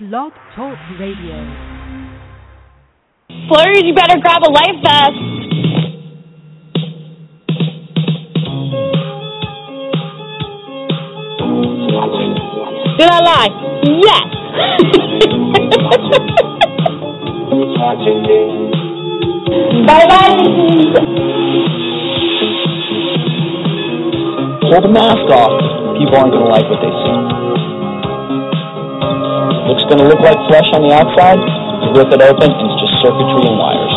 Blog Talk Radio. Flurries, you better grab a life vest. Did I lie? Yes. bye bye. Pull the mask off. People aren't going to like what they see. Looks going to look like flesh on the outside. Rip it open, and it's just circuitry and wires.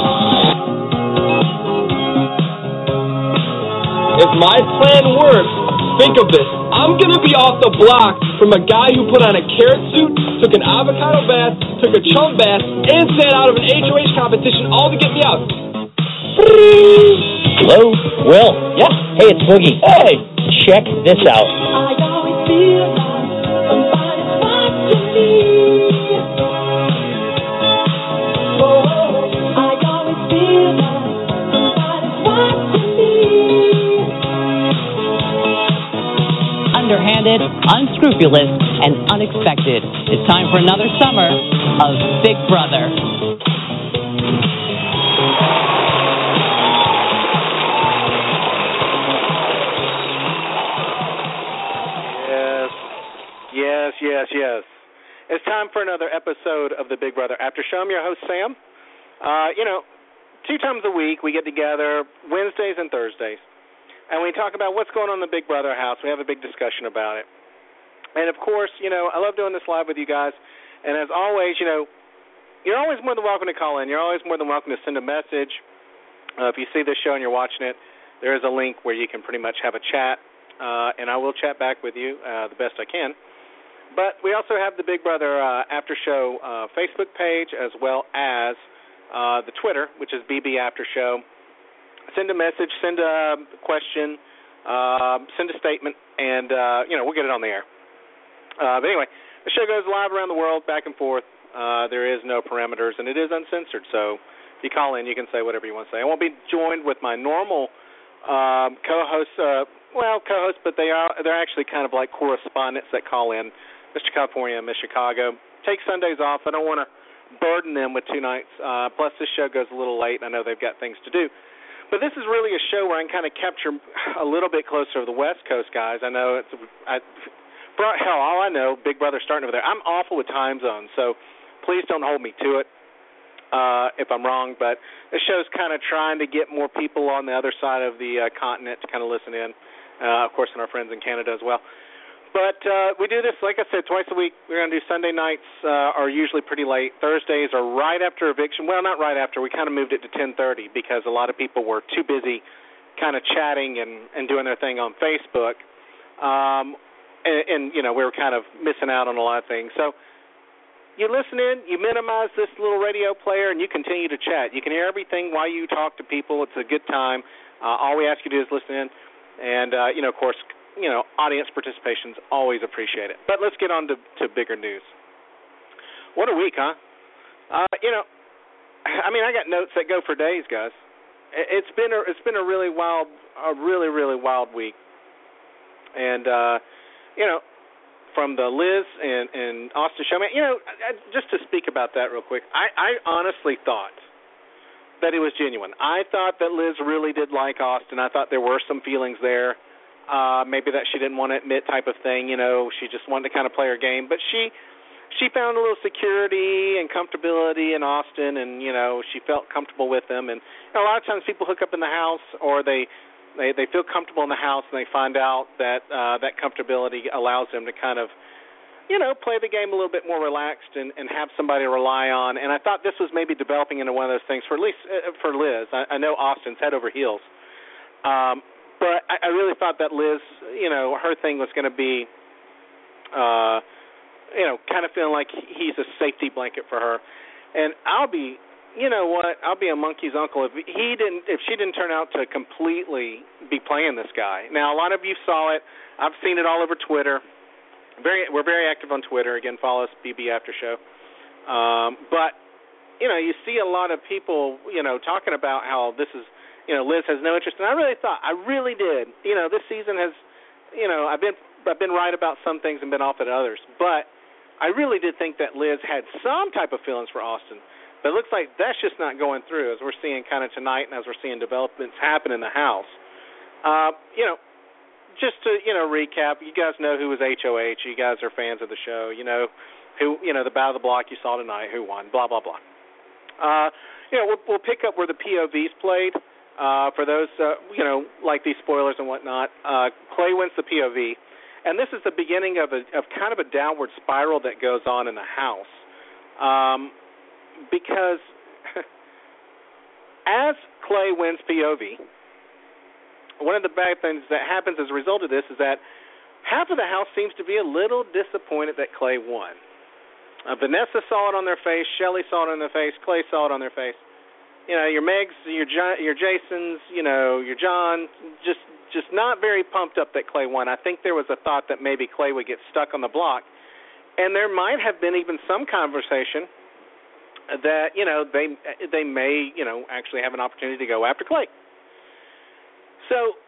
If my plan works, think of this. I'm gonna be off the block from a guy who put on a carrot suit, took an avocado bath, took a chum bath, and sat out of an HOH competition all to get me out. Hello? Will? Yeah. Hey, it's Boogie. Hey, check this out. Underhanded, unscrupulous, and unexpected. It's time for another summer of Big Brother. Yes, yes, yes, yes. It's time for another episode of the Big Brother After Show. I'm your host, Sam. Uh, you know, two times a week we get together, Wednesdays and Thursdays, and we talk about what's going on in the Big Brother house. We have a big discussion about it. And of course, you know, I love doing this live with you guys. And as always, you know, you're always more than welcome to call in. You're always more than welcome to send a message. Uh, if you see this show and you're watching it, there is a link where you can pretty much have a chat, uh, and I will chat back with you uh, the best I can. But we also have the Big Brother uh, After Show uh, Facebook page as well as uh, the Twitter, which is BB After Show. Send a message, send a question, uh, send a statement, and uh, you know we'll get it on the air. Uh, but anyway, the show goes live around the world, back and forth. Uh, there is no parameters, and it is uncensored. So if you call in, you can say whatever you want to say. I won't be joined with my normal um, co-hosts. Well, co-hosts, but they are they're actually kind of like correspondents that call in. Mr. California, Miss Chicago. Take Sundays off. I don't want to burden them with two nights. Uh, plus, this show goes a little late. And I know they've got things to do. But this is really a show where I can kind of capture a little bit closer of the West Coast guys. I know it's I, for hell, all I know, Big Brother starting over there. I'm awful with time zones, so please don't hold me to it uh, if I'm wrong. But this show's kind of trying to get more people on the other side of the uh, continent to kind of listen in. Uh, of course, and our friends in Canada as well. But uh, we do this, like I said, twice a week. We're going to do Sunday nights uh, are usually pretty late. Thursdays are right after eviction. Well, not right after. We kind of moved it to 10:30 because a lot of people were too busy, kind of chatting and and doing their thing on Facebook. Um, and, and you know we were kind of missing out on a lot of things. So you listen in, you minimize this little radio player, and you continue to chat. You can hear everything while you talk to people. It's a good time. Uh, all we ask you to do is listen in, and uh, you know, of course, you know, audience participation is always appreciated. But let's get on to, to bigger news. What a week, huh? Uh, you know, I mean, I got notes that go for days, guys. It's been a it's been a really wild, a really really wild week, and uh, you know, from the Liz and and Austin show, man, you know, I, just to speak about that real quick, I I honestly thought that it was genuine. I thought that Liz really did like Austin. I thought there were some feelings there uh maybe that she didn't want to admit type of thing you know she just wanted to kind of play her game. But she she found a little security and comfortability in Austin and you know she felt comfortable with him and you know, a lot of times people hook up in the house or they they they feel comfortable in the house and they find out that uh that comfortability allows them to kind of you know play the game a little bit more relaxed and and have somebody to rely on. And I thought this was maybe developing into one of those things for at least uh, for Liz. I, I know Austin's head over heels. Um but I, I really thought that Liz, you know, her thing was going to be, uh, you know, kind of feeling like he's a safety blanket for her. And I'll be, you know what? I'll be a monkey's uncle if he didn't, if she didn't turn out to completely be playing this guy. Now, a lot of you saw it. I've seen it all over Twitter. Very, we're very active on Twitter. Again, follow us, BB After Show. Um, but you know, you see a lot of people, you know, talking about how this is, you know, Liz has no interest, and I really thought, I really did. You know, this season has, you know, I've been, I've been right about some things and been off at others, but I really did think that Liz had some type of feelings for Austin. But it looks like that's just not going through, as we're seeing kind of tonight, and as we're seeing developments happen in the house. Uh, you know, just to you know recap, you guys know who was HOH. You guys are fans of the show. You know who you know the battle of the block you saw tonight, who won, blah blah blah. Uh, you know, we'll, we'll pick up where the POVs played. Uh, for those, uh, you know, like these spoilers and whatnot, uh, Clay wins the POV, and this is the beginning of a of kind of a downward spiral that goes on in the house, um, because as Clay wins POV, one of the bad things that happens as a result of this is that half of the house seems to be a little disappointed that Clay won. Uh, Vanessa saw it on their face. Shelli saw it on their face. Clay saw it on their face. You know, your Megs, your jo- your Jasons, you know, your John, just just not very pumped up that Clay won. I think there was a thought that maybe Clay would get stuck on the block, and there might have been even some conversation that you know they they may you know actually have an opportunity to go after Clay. So,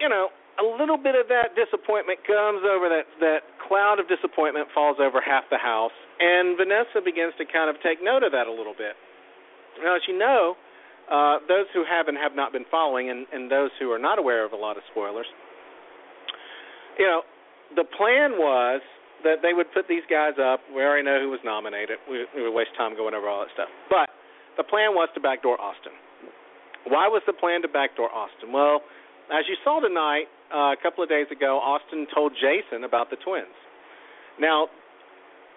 you know, a little bit of that disappointment comes over that that cloud of disappointment falls over half the house and Vanessa begins to kind of take note of that a little bit. Now as you know, uh those who have and have not been following and, and those who are not aware of a lot of spoilers, you know, the plan was that they would put these guys up. We already know who was nominated. We, we would waste time going over all that stuff. But the plan was to backdoor Austin. Why was the plan to backdoor Austin? Well, as you saw tonight, uh, a couple of days ago, Austin told Jason about the twins. Now,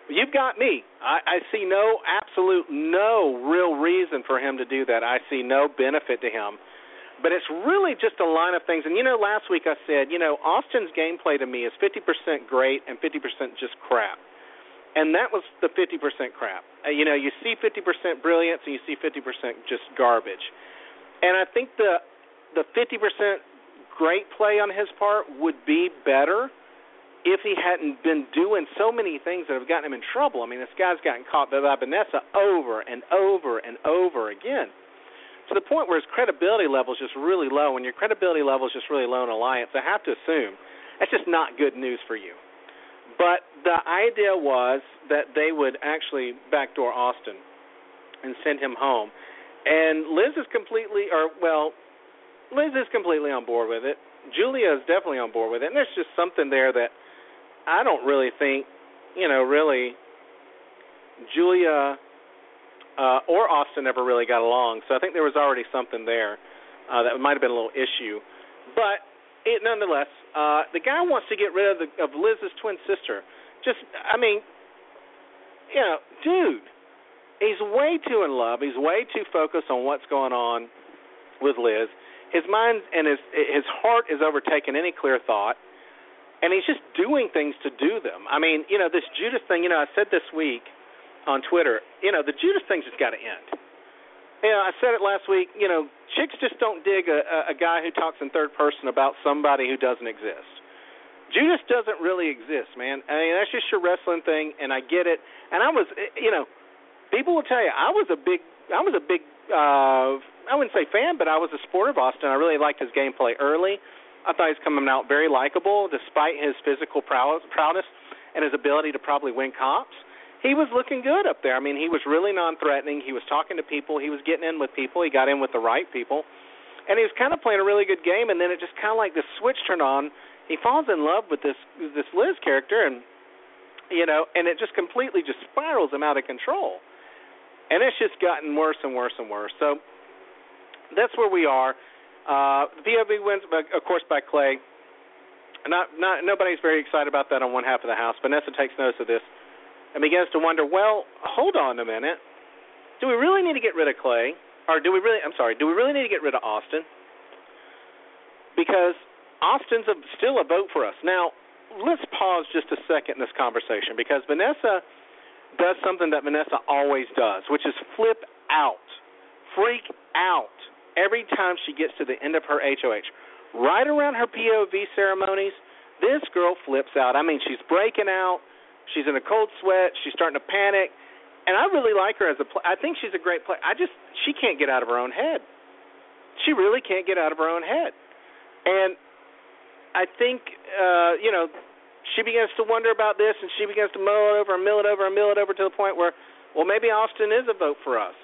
you've got me. I, I see no absolute no real reason for him to do that. I see no benefit to him. But it's really just a line of things. And you know, last week I said, you know, Austin's gameplay to me is 50% great and 50% just crap. And that was the 50% crap. Uh, you know, you see 50% brilliance and you see 50% just garbage. And I think the the 50% great play on his part would be better if he hadn't been doing so many things that have gotten him in trouble. I mean, this guy's gotten caught by Vanessa over and over and over again to the point where his credibility level is just really low. When your credibility level is just really low in Alliance, I have to assume that's just not good news for you. But the idea was that they would actually backdoor Austin and send him home. And Liz is completely, or well, Liz is completely on board with it. Julia is definitely on board with it, and there's just something there that I don't really think, you know, really Julia uh, or Austin ever really got along. So I think there was already something there uh, that might have been a little issue. But it, nonetheless, uh, the guy wants to get rid of the, of Liz's twin sister. Just, I mean, you know, dude, he's way too in love. He's way too focused on what's going on with Liz his mind and his his heart is overtaken any clear thought, and he's just doing things to do them. I mean, you know, this Judas thing. You know, I said this week on Twitter. You know, the Judas thing's just got to end. You know, I said it last week. You know, chicks just don't dig a, a, guy who talks in third person about somebody who doesn't exist. Judas doesn't really exist, man. I mean, that's just your wrestling thing, and I get it. And I was, you know, people will tell you I was a big, I was a big uh I wouldn't say fan, but I was a supporter of Austin. I really liked his gameplay early. I thought he was coming out very likable, despite his physical prowess, prowess and his ability to probably win comps. He was looking good up there. I mean, he was really non-threatening. He was talking to people. He was getting in with people. He got in with the right people, and he was kind of playing a really good game. And then it just kind of like the switch turned on. He falls in love with this this Liz character, and you know, and it just completely just spirals him out of control. And it's just gotten worse and worse and worse. So that's where we are. Uh, the POV wins, of course, by Clay. Not, not nobody's very excited about that on one half of the house. Vanessa takes notice of this and begins to wonder. Well, hold on a minute. Do we really need to get rid of Clay, or do we really? I'm sorry. Do we really need to get rid of Austin? Because Austin's a, still a vote for us. Now, let's pause just a second in this conversation because Vanessa does something that Vanessa always does, which is flip out, freak out every time she gets to the end of her HOH. Right around her POV ceremonies, this girl flips out. I mean, she's breaking out. She's in a cold sweat. She's starting to panic. And I really like her as a player. I think she's a great player. I just she can't get out of her own head. She really can't get out of her own head. And I think uh, you know, she begins to wonder about this and she begins to mull it over and mill it over and mill it over to the point where, well, maybe Austin is a vote for us.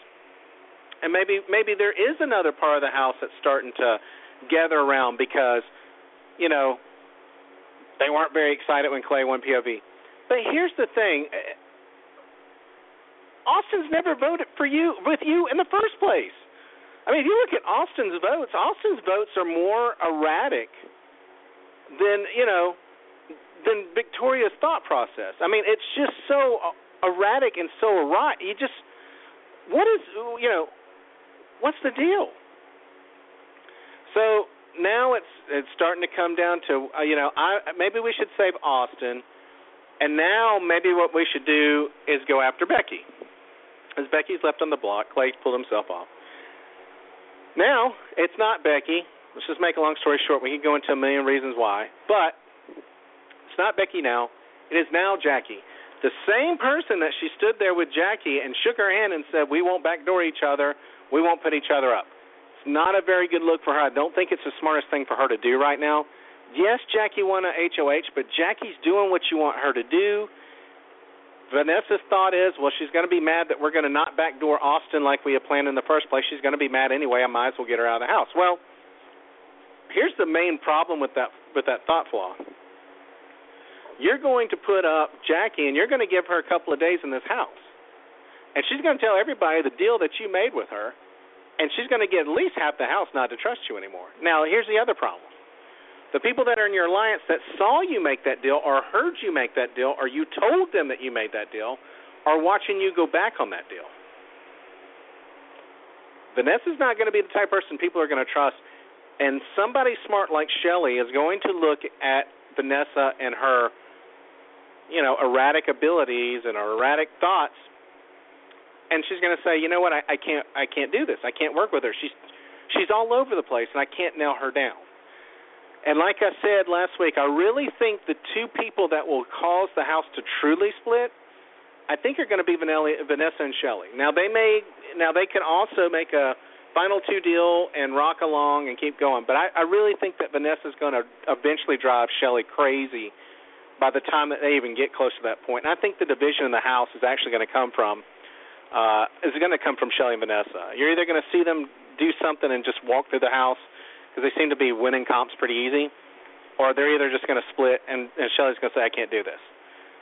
And maybe maybe there is another part of the house that's starting to gather around because, you know, they weren't very excited when Clay won POV. But here's the thing. Austin's never voted for you with you in the first place. I mean, if you look at Austin's votes, Austin's votes are more erratic than you know than Victoria's thought process. I mean, it's just so erratic and so awry. You just what is you know what's the deal? So now it's it's starting to come down to uh, you know I maybe we should save Austin, and now maybe what we should do is go after Becky, as Becky's left on the block. Clay pulled himself off. Now it's not Becky. Let's just make a long story short. We can go into a million reasons why, but it's not Becky now. It is now Jackie. The same person that she stood there with Jackie and shook her hand and said, "We won't backdoor each other. We won't put each other up." It's not a very good look for her. I don't think it's the smartest thing for her to do right now. Yes, Jackie won a HOH, but Jackie's doing what you want her to do. Vanessa's thought is, well, she's going to be mad that we're going to not backdoor Austin like we had planned in the first place. She's going to be mad anyway. I might as well get her out of the house. Well, here's the main problem with that with that thought flaw. You're going to put up Jackie, and you're going to give her a couple of days in this house, and she's going to tell everybody the deal that you made with her and she's going to get at least half the house not to trust you anymore. Now, here's the other problem. The people that are in your alliance that saw you make that deal or heard you make that deal or you told them that you made that deal are watching you go back on that deal. Vanessa's not going to be the type of person people are going to trust, and somebody smart like Shelli is going to look at Vanessa and her, you know, erratic abilities and erratic thoughts and she's going to say, you know what, I, I can't, I can't do this. I can't work with her. She's, she's all over the place, and I can't nail her down. And like I said last week, I really think the two people that will cause the house to truly split, I think are going to be Vanessa and Shelli. Now they may, now they can also make a final two deal and rock along and keep going, but I, I really think that Vanessa's going to eventually drive Shelli crazy by the time that they even get close to that point. And I think the division in the house is actually going to come from uh, is going to come from Shelli and Vanessa. You're either going to see them do something and just walk through the house because they seem to be winning comps pretty easy, or they're either just going to split and, and Shelli's going to say, I can't do this.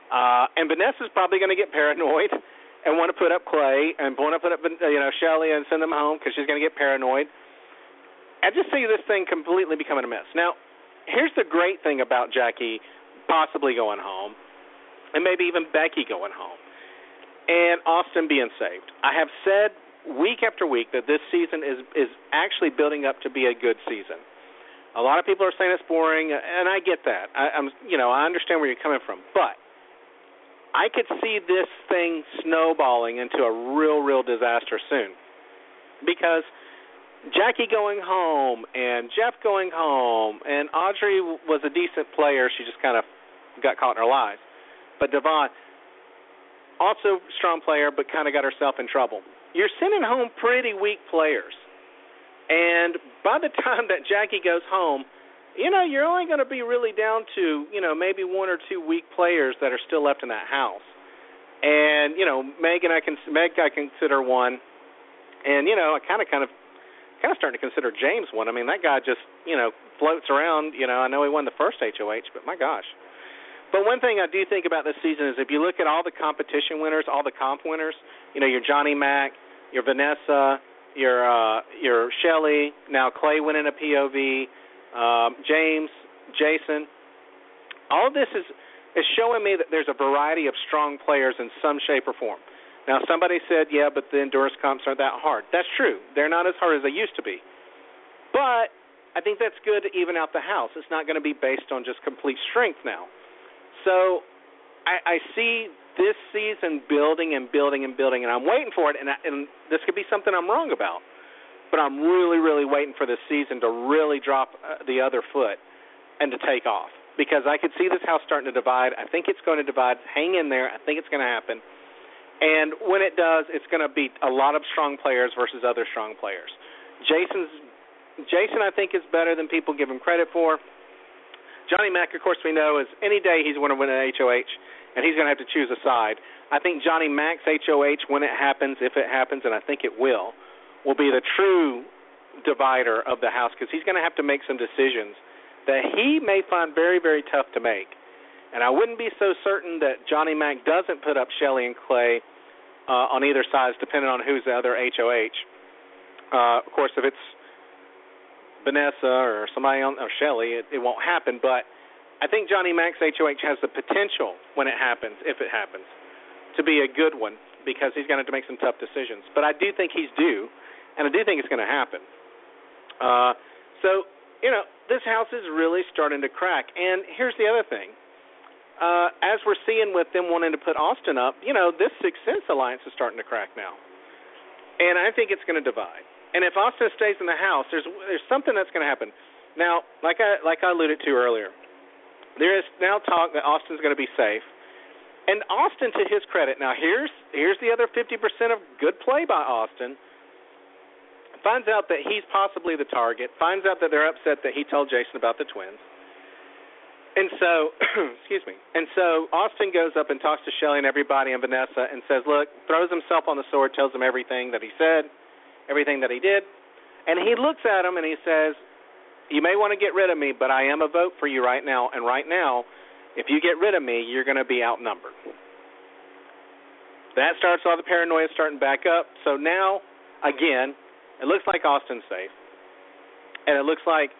Uh, and Vanessa's probably going to get paranoid and want to put up Clay and want to put up you know Shelli and send them home because she's going to get paranoid. I just see this thing completely becoming a mess. Now, here's the great thing about Jackie possibly going home, and maybe even Becky going home and Austin being saved. I have said week after week that this season is is actually building up to be a good season. A lot of people are saying it's boring, and I get that. I, I'm, you know, I understand where you're coming from, but I could see this thing snowballing into a real, real disaster soon, because Jackie going home and Jeff going home, and Audrey was a decent player. She just kind of got caught in her lies, but Devon also strong player, but kind of got herself in trouble. You're sending home pretty weak players, and by the time that Jackie goes home, you know you're only going to be really down to you know maybe one or two weak players that are still left in that house. And you know Megan, I can Meg I consider one, and you know I kind of kind of kind of starting to consider James one. I mean that guy just you know floats around. You know I know he won the first HOH, but my gosh, but one thing I do think about this season is if you look at all the competition winners, all the comp winners, you know, your Johnny Mac, your Vanessa, your uh your Shelli, now Clay winning a POV, um, James, Jason. All of this is is showing me that there's a variety of strong players in some shape or form. Now somebody said, yeah, but the endurance comps aren't that hard. That's true. They're not as hard as they used to be. But I think that's good to even out the house. It's not going to be based on just complete strength now. So I, I see this season building and building and building, and I'm waiting for it. And, I, and this could be something I'm wrong about, but I'm really, really waiting for this season to really drop uh, the other foot and to take off because I could see this house starting to divide. I think it's going to divide. Hang in there. I think it's going to happen. And when it does, it's going to be a lot of strong players versus other strong players. Jason's Jason, I think, is better than people give him credit for. Johnny Mac, of course, we know is any day he's going to win an HOH, and he's going to have to choose a side. I think Johnny Mac's HOH, when it happens, if it happens, and I think it will, will be the true divider of the house because he's going to have to make some decisions that he may find very, very tough to make. And I wouldn't be so certain that Johnny Mac doesn't put up Shelli and Clay uh, on either side, depending on who's the other HOH. Uh, of course, if it's Vanessa or somebody on or Shelli, it, it won't happen. But I think Johnny Mac's HOH has the potential when it happens, if it happens, to be a good one because he's going to have to make some tough decisions. But I do think he's due, and I do think it's going to happen. Uh, so you know, this house is really starting to crack. And here's the other thing. Uh, as we're seeing with them wanting to put Austin up, you know, this Sixth Sense alliance is starting to crack now. And I think it's going to divide. And if Austin stays in the house, there's there's something that's going to happen. Now, like I like I alluded to earlier, there is now talk that Austin's going to be safe. And Austin, to his credit, now here's here's the other 50% of good play by Austin finds out that he's possibly the target, finds out that they're upset that he told Jason about the twins. And so, excuse me. And so Austin goes up and talks to Shelli and everybody and Vanessa and says, "Look," throws himself on the sword, tells them everything that he said, everything that he did, and he looks at him and he says, "You may want to get rid of me, but I am a vote for you right now. And right now, if you get rid of me, you're going to be outnumbered." That starts all the paranoia starting back up. So now, again, it looks like Austin's safe, and it looks like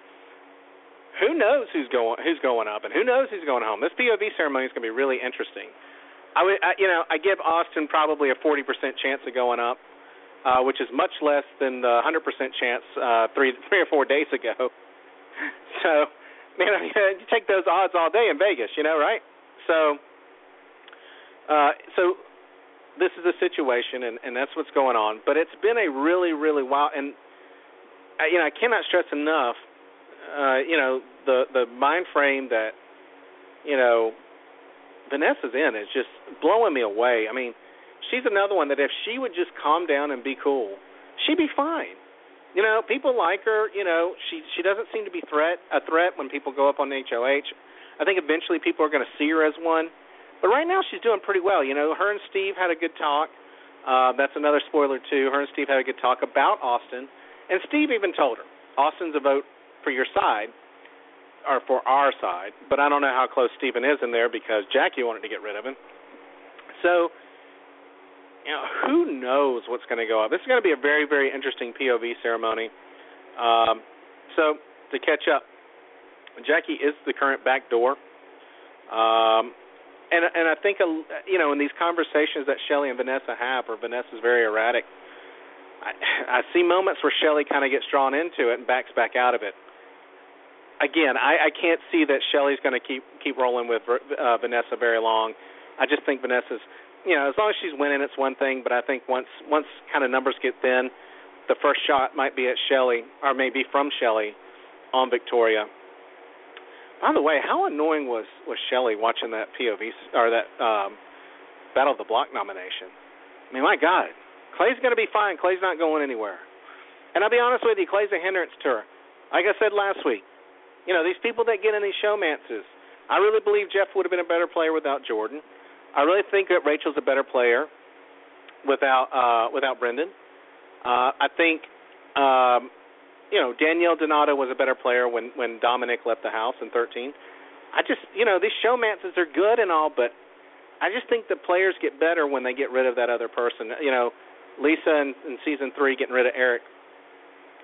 who knows who's going who's going up, and who knows who's going home. This POV ceremony is going to be really interesting. I would, I, you know, I give Austin probably a 40% chance of going up, uh, which is much less than the 100% chance uh, three three or four days ago. so, you know, you take those odds all day in Vegas, you know, right? So, uh, so this is a situation, and, and that's what's going on. But it's been a really, really wild, and I, you know, I cannot stress enough, uh, you know, the the mind frame that, you know, Vanessa's in is just blowing me away. I mean, she's another one that if she would just calm down and be cool, she'd be fine. You know, people like her. You know, she she doesn't seem to be threat a threat when people go up on HOH. I think eventually people are going to see her as one. But right now she's doing pretty well. You know, her and Steve had a good talk. Uh, that's another spoiler too. Her and Steve had a good talk about Austin, and Steve even told her Austin's a vote for your side or for our side. But I don't know how close Steven is in there because Jackie wanted to get rid of him. So, you know, who knows what's going to go up? This is going to be a very, very interesting POV ceremony. Um, so to catch up, Jackie is the current back door. Um, and and I think you know in these conversations that Shelli and Vanessa have, where Vanessa's very erratic, I, I see moments where Shelli kind of gets drawn into it and backs back out of it. Again, I, I can't see that Shelli's going to keep keep rolling with uh, Vanessa very long. I just think Vanessa's, you know, as long as she's winning, it's one thing. But I think once once kind of numbers get thin, the first shot might be at Shelli or maybe from Shelli on Victoria by the way, how annoying was was Shelli watching that POV or that um, Battle of the Block nomination? I mean, my God, Clay's going to be fine. Clay's not going anywhere. And I'll be honest with you, Clay's a hindrance to her. Like I said last week, you know these people that get in these showmances. I really believe Jeff would have been a better player without Jordan. I really think that Rachel's a better player without uh, without Brendan. Uh, I think um, you know, Danielle Donato was a better player when when Dominic left the house in 13. I just, you know, these showmances are good and all, but I just think the players get better when they get rid of that other person. You know, Lisa in, in season three getting rid of Eric.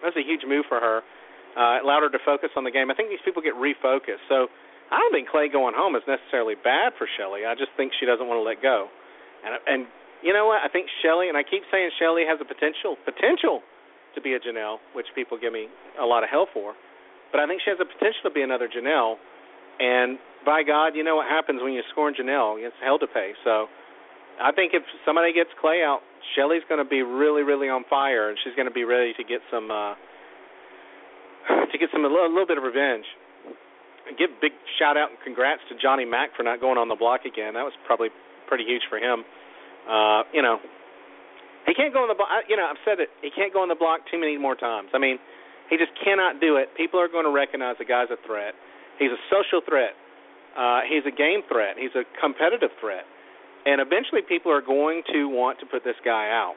That was a huge move for her. Uh, it allowed her to focus on the game. I think these people get refocused. So I don't think Clay going home is necessarily bad for Shelli. I just think she doesn't want to let go. And and you know what? I think Shelli, and I keep saying Shelli has a potential potential to be a Janelle, which people give me a lot of hell for. But I think she has the potential to be another Janelle. And by God, you know what happens when you scorn Janelle? It's hell to pay. So I think if somebody gets Clay out, Shelli's going to be really, really on fire, and she's going to be ready to get some uh, to get some a little, a little bit of revenge. Give big shout out and congrats to Johnny Mac for not going on the block again. That was probably pretty huge for him. Uh, you know, he can't go on the block. You know, I've said it. He can't go on the block too many more times. I mean, he just cannot do it. People are going to recognize the guy's a threat. He's a social threat. Uh, he's a game threat. He's a competitive threat. And eventually, people are going to want to put this guy out.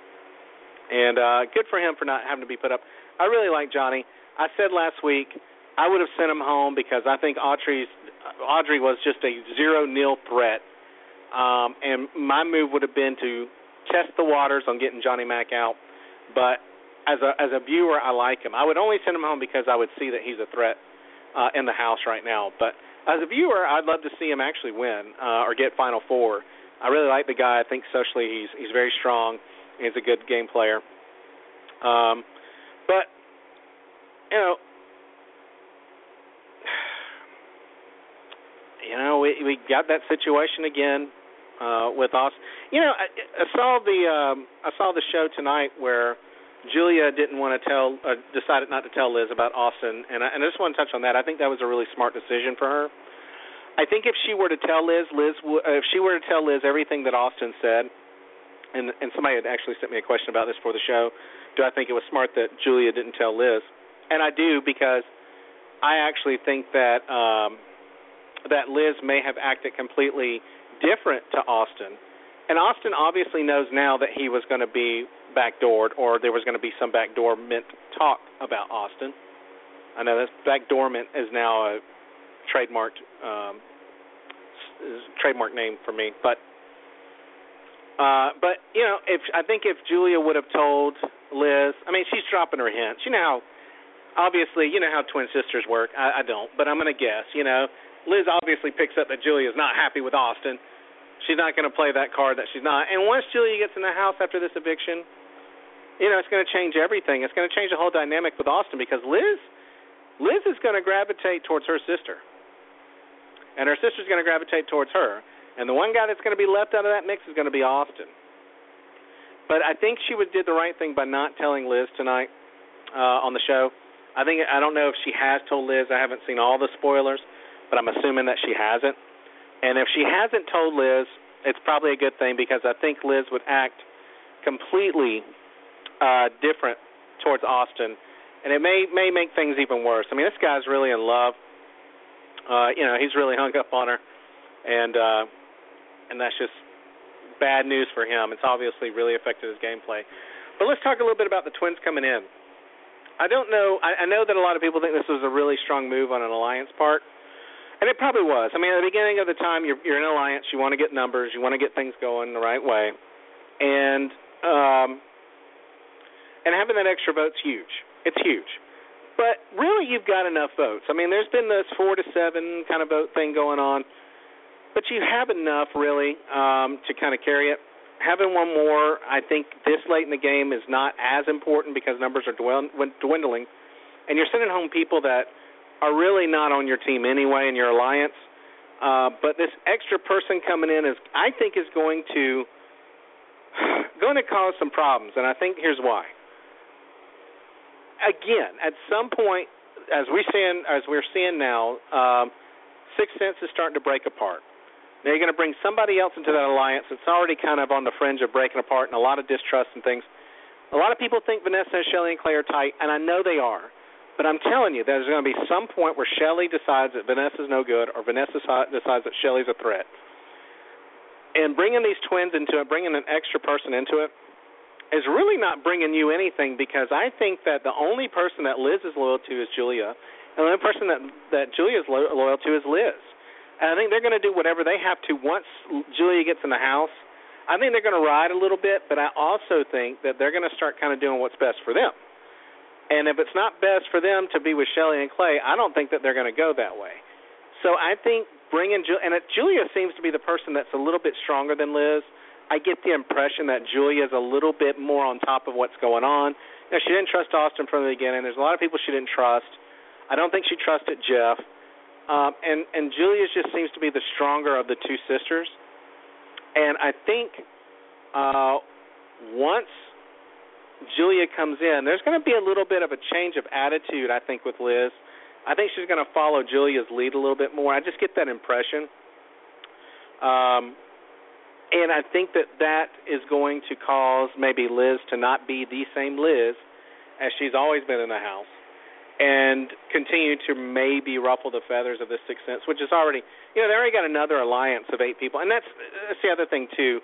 And uh, good for him for not having to be put up. I really like Johnny. I said last week I would have sent him home because I think Audrey's Audrey was just a zero nil threat, um, and my move would have been to test the waters on getting Johnny Mac out. But as a as a viewer, I like him. I would only send him home because I would see that he's a threat uh, in the house right now. But as a viewer, I'd love to see him actually win uh, or get Final Four. I really like the guy. I think socially he's he's very strong. He's a good game player. Um, but you know, you know, we we got that situation again uh, with us. You know, I, I saw the um, I saw the show tonight where Julia didn't want to tell, uh, decided not to tell Liz about Austin, and I, and I just want to touch on that. I think that was a really smart decision for her. I think if she were to tell Liz, Liz, uh, if she were to tell Liz everything that Austin said, and and somebody had actually sent me a question about this for the show. Do I think it was smart that Julia didn't tell Liz? And I do because I actually think that um, that Liz may have acted completely different to Austin. And Austin obviously knows now that he was going to be backdoored, or there was going to be some backdoorment talk about Austin. I know that backdoorment is now a trademarked um, trademark name for me, but uh, but you know, if I think if Julia would have told Liz, I mean, she's dropping her hints. You know how obviously you know how twin sisters work. I, I don't, but I'm going to guess. You know, Liz obviously picks up that Julia's not happy with Austin. She's not going to play that card that she's not. And once Julia gets in the house after this eviction, you know, it's going to change everything. It's going to change the whole dynamic with Austin because Liz Liz is going to gravitate towards her sister. And her sister's going to gravitate towards her. And the one guy that's going to be left out of that mix is going to be Austin. But I think she would did the right thing by not telling Liz tonight uh, on the show. I think I don't know if she has told Liz. I haven't seen all the spoilers but I'm assuming that she hasn't. And if she hasn't told Liz, it's probably a good thing because I think Liz would act completely uh different towards Austin and it may may make things even worse. I mean, this guy's really in love. Uh, you know, he's really hung up on her and uh and that's just bad news for him. It's obviously really affected his gameplay. But let's talk a little bit about the Twins coming in. I don't know. I, I know that a lot of people think this was a really strong move on an alliance part. And it probably was. I mean, at the beginning of the time, you're you're in an alliance. You want to get numbers. You want to get things going the right way, and um, and having that extra vote's huge. It's huge. But really, you've got enough votes. I mean, there's been this four to seven kind of vote thing going on, but you have enough really um, to kind of carry it. Having one more, I think, this late in the game is not as important because numbers are dwindling, and you're sending home people that are really not on your team anyway in your alliance. Uh, but this extra person coming in is, I think, is going to going to cause some problems, and I think here's why. Again, at some point, as we seeing, as we're seeing now, um, Sixth Sense is starting to break apart. Now you're going to bring somebody else into that alliance that's already kind of on the fringe of breaking apart, and a lot of distrust and things. A lot of people think Vanessa, Shelli, and Clay are tight, and I know they are. But I'm telling you, there's going to be some point where Shelli decides that Vanessa's no good, or Vanessa decides that Shelli's a threat. And bringing these twins into it, bringing an extra person into it, is really not bringing you anything because I think that the only person that Liz is loyal to is Julia, and the only person that that Julia is lo- loyal to is Liz. And I think they're going to do whatever they have to once Julia gets in the house. I think they're going to ride a little bit, but I also think that they're going to start kind of doing what's best for them. And if it's not best for them to be with Shelli and Clay, I don't think that they're going to go that way. So I think bringing Julia, and it, Julia seems to be the person that's a little bit stronger than Liz. I get the impression that Julia is a little bit more on top of what's going on. Now, she didn't trust Austin from the beginning. There's a lot of people she didn't trust. I don't think she trusted Jeff. um, and and Julia just seems to be the stronger of the two sisters. And I think uh, once Julia comes in, there's going to be a little bit of a change of attitude. I think with Liz, I think she's going to follow Julia's lead a little bit more. I just get that impression. Um, and I think that that is going to cause maybe Liz to not be the same Liz as she's always been in the house and continue to maybe ruffle the feathers of the Sixth Sense, which is already, you know, they already got another alliance of eight people, and that's that's the other thing too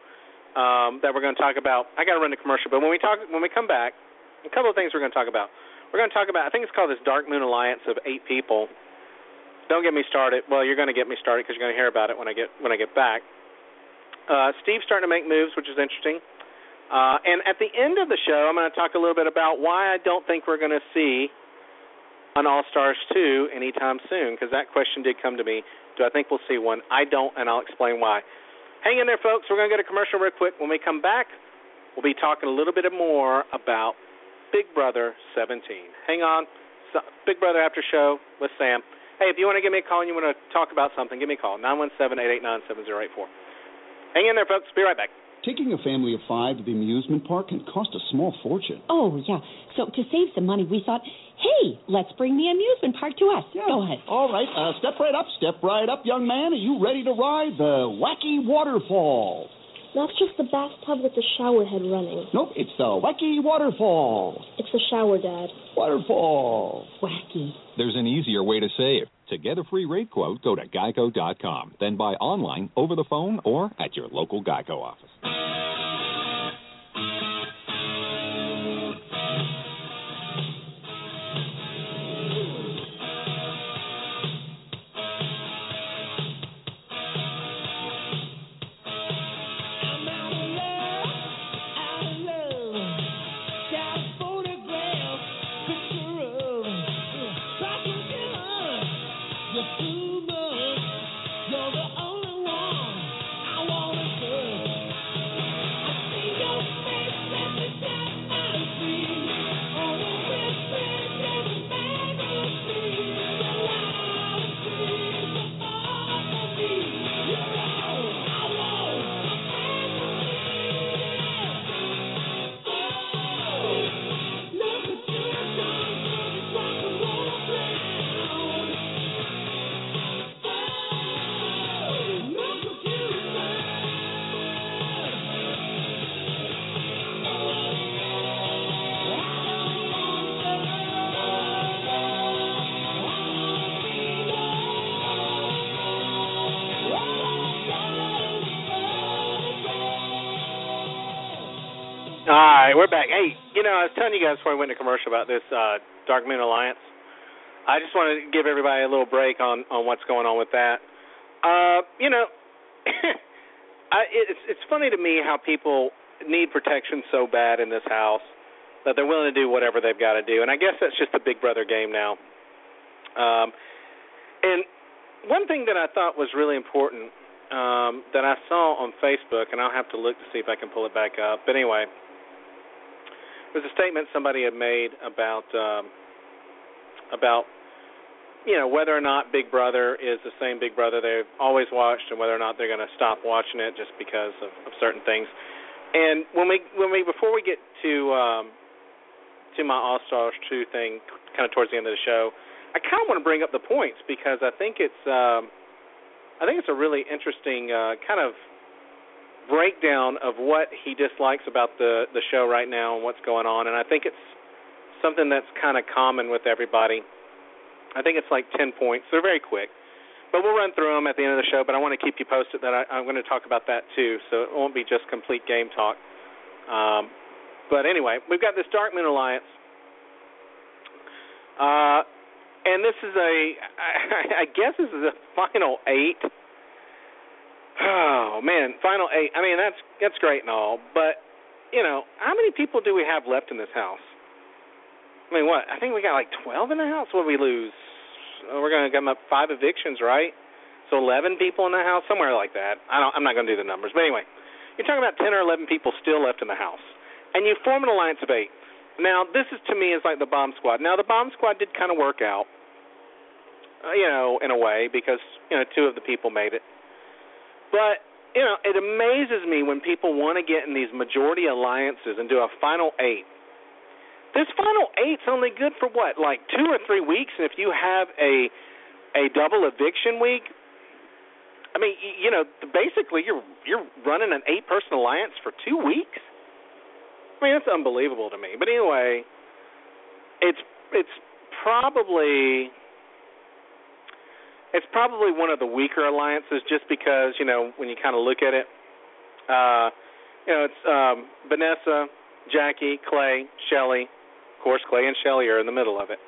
um, that we're going to talk about. I got to run the commercial, but when we talk, when we come back, a couple of things we're going to talk about. We're going to talk about, I think it's called this Dark Moon Alliance of eight people. Don't get me started. Well, you're going to get me started because you're going to hear about it when I get when I get back. Uh, Steve's starting to make moves, which is interesting. Uh, and at the end of the show, I'm going to talk a little bit about why I don't think we're going to see on All Stars 2 anytime soon because that question did come to me. Do I think we'll see one? I don't, and I'll explain why. Hang in there, folks. We're going to get a commercial real quick. When we come back, we'll be talking a little bit more about Big Brother 17. Hang on. So, Big Brother After Show with Sam. Hey, if you want to give me a call and you want to talk about something, give me a call. 917 889 7084. Hang in there, folks. Be right back. Taking a family of five to the amusement park can cost a small fortune. Oh, yeah. So to save some money, we thought, hey, let's bring the amusement park to us. Yeah. Go ahead. All right, uh, step right up, step right up, young man. Are you ready to ride the wacky waterfall? That's just the bathtub with the shower head running. Nope, it's the wacky waterfall. It's the shower, Dad. Waterfall. Wacky. There's an easier way to save. To get a free rate quote, go to geico.com, then buy online, over the phone, or at your local Geico office. Telling you guys before we went to commercial about this uh, Dark Moon Alliance. I just want to give everybody a little break on on what's going on with that. Uh, you know, I, it's it's funny to me how people need protection so bad in this house that they're willing to do whatever they've got to do, and I guess that's just the Big Brother game now. Um, and one thing that I thought was really important um, that I saw on Facebook, and I'll have to look to see if I can pull it back up. But anyway, was a statement somebody had made about um, about you know whether or not Big Brother is the same Big Brother they've always watched, and whether or not they're going to stop watching it just because of, of certain things. And when we when we before we get to um, to my All Stars two thing, kind of towards the end of the show, I kind of want to bring up the points because I think it's um, I think it's a really interesting uh, kind of breakdown of what he dislikes about the the show right now and what's going on, and I think it's something that's kind of common with everybody. I think it's like ten points. They're very quick, but we'll run through them at the end of the show. But I want to keep you posted that I, I'm going to talk about that too, so it won't be just complete game talk. Um, but anyway, we've got this Dark Moon Alliance, uh, and this is a I, I guess this is a final eight Oh man, final eight. I mean, that's that's great and all, but you know, how many people do we have left in this house? I mean, what? I think we got like twelve in the house. What we lose? Oh, we're to come up five evictions, right? So eleven people in the house, somewhere like that. I don't. I'm not to do the numbers, but anyway, you're talking about ten or eleven people still left in the house, and you form an alliance of eight. Now, this is to me is like the bomb squad. Now, the bomb squad did kind of work out. uh, you know, in a way because you know two of the people made it. But you know, it amazes me when people want to get in these majority alliances and do a final eight. This final eight's only good for what, like two or three weeks, and if you have a a double eviction week, I mean, you know, basically you're you're running an eight person alliance for two weeks. I mean, that's unbelievable to me. But anyway, it's it's probably it's probably one of the weaker alliances just because you know when you kind of look at it, uh, you know it's um, Vanessa, Jackie, Clay, Shelli. Of course, Clay and Shelli are in the middle of it.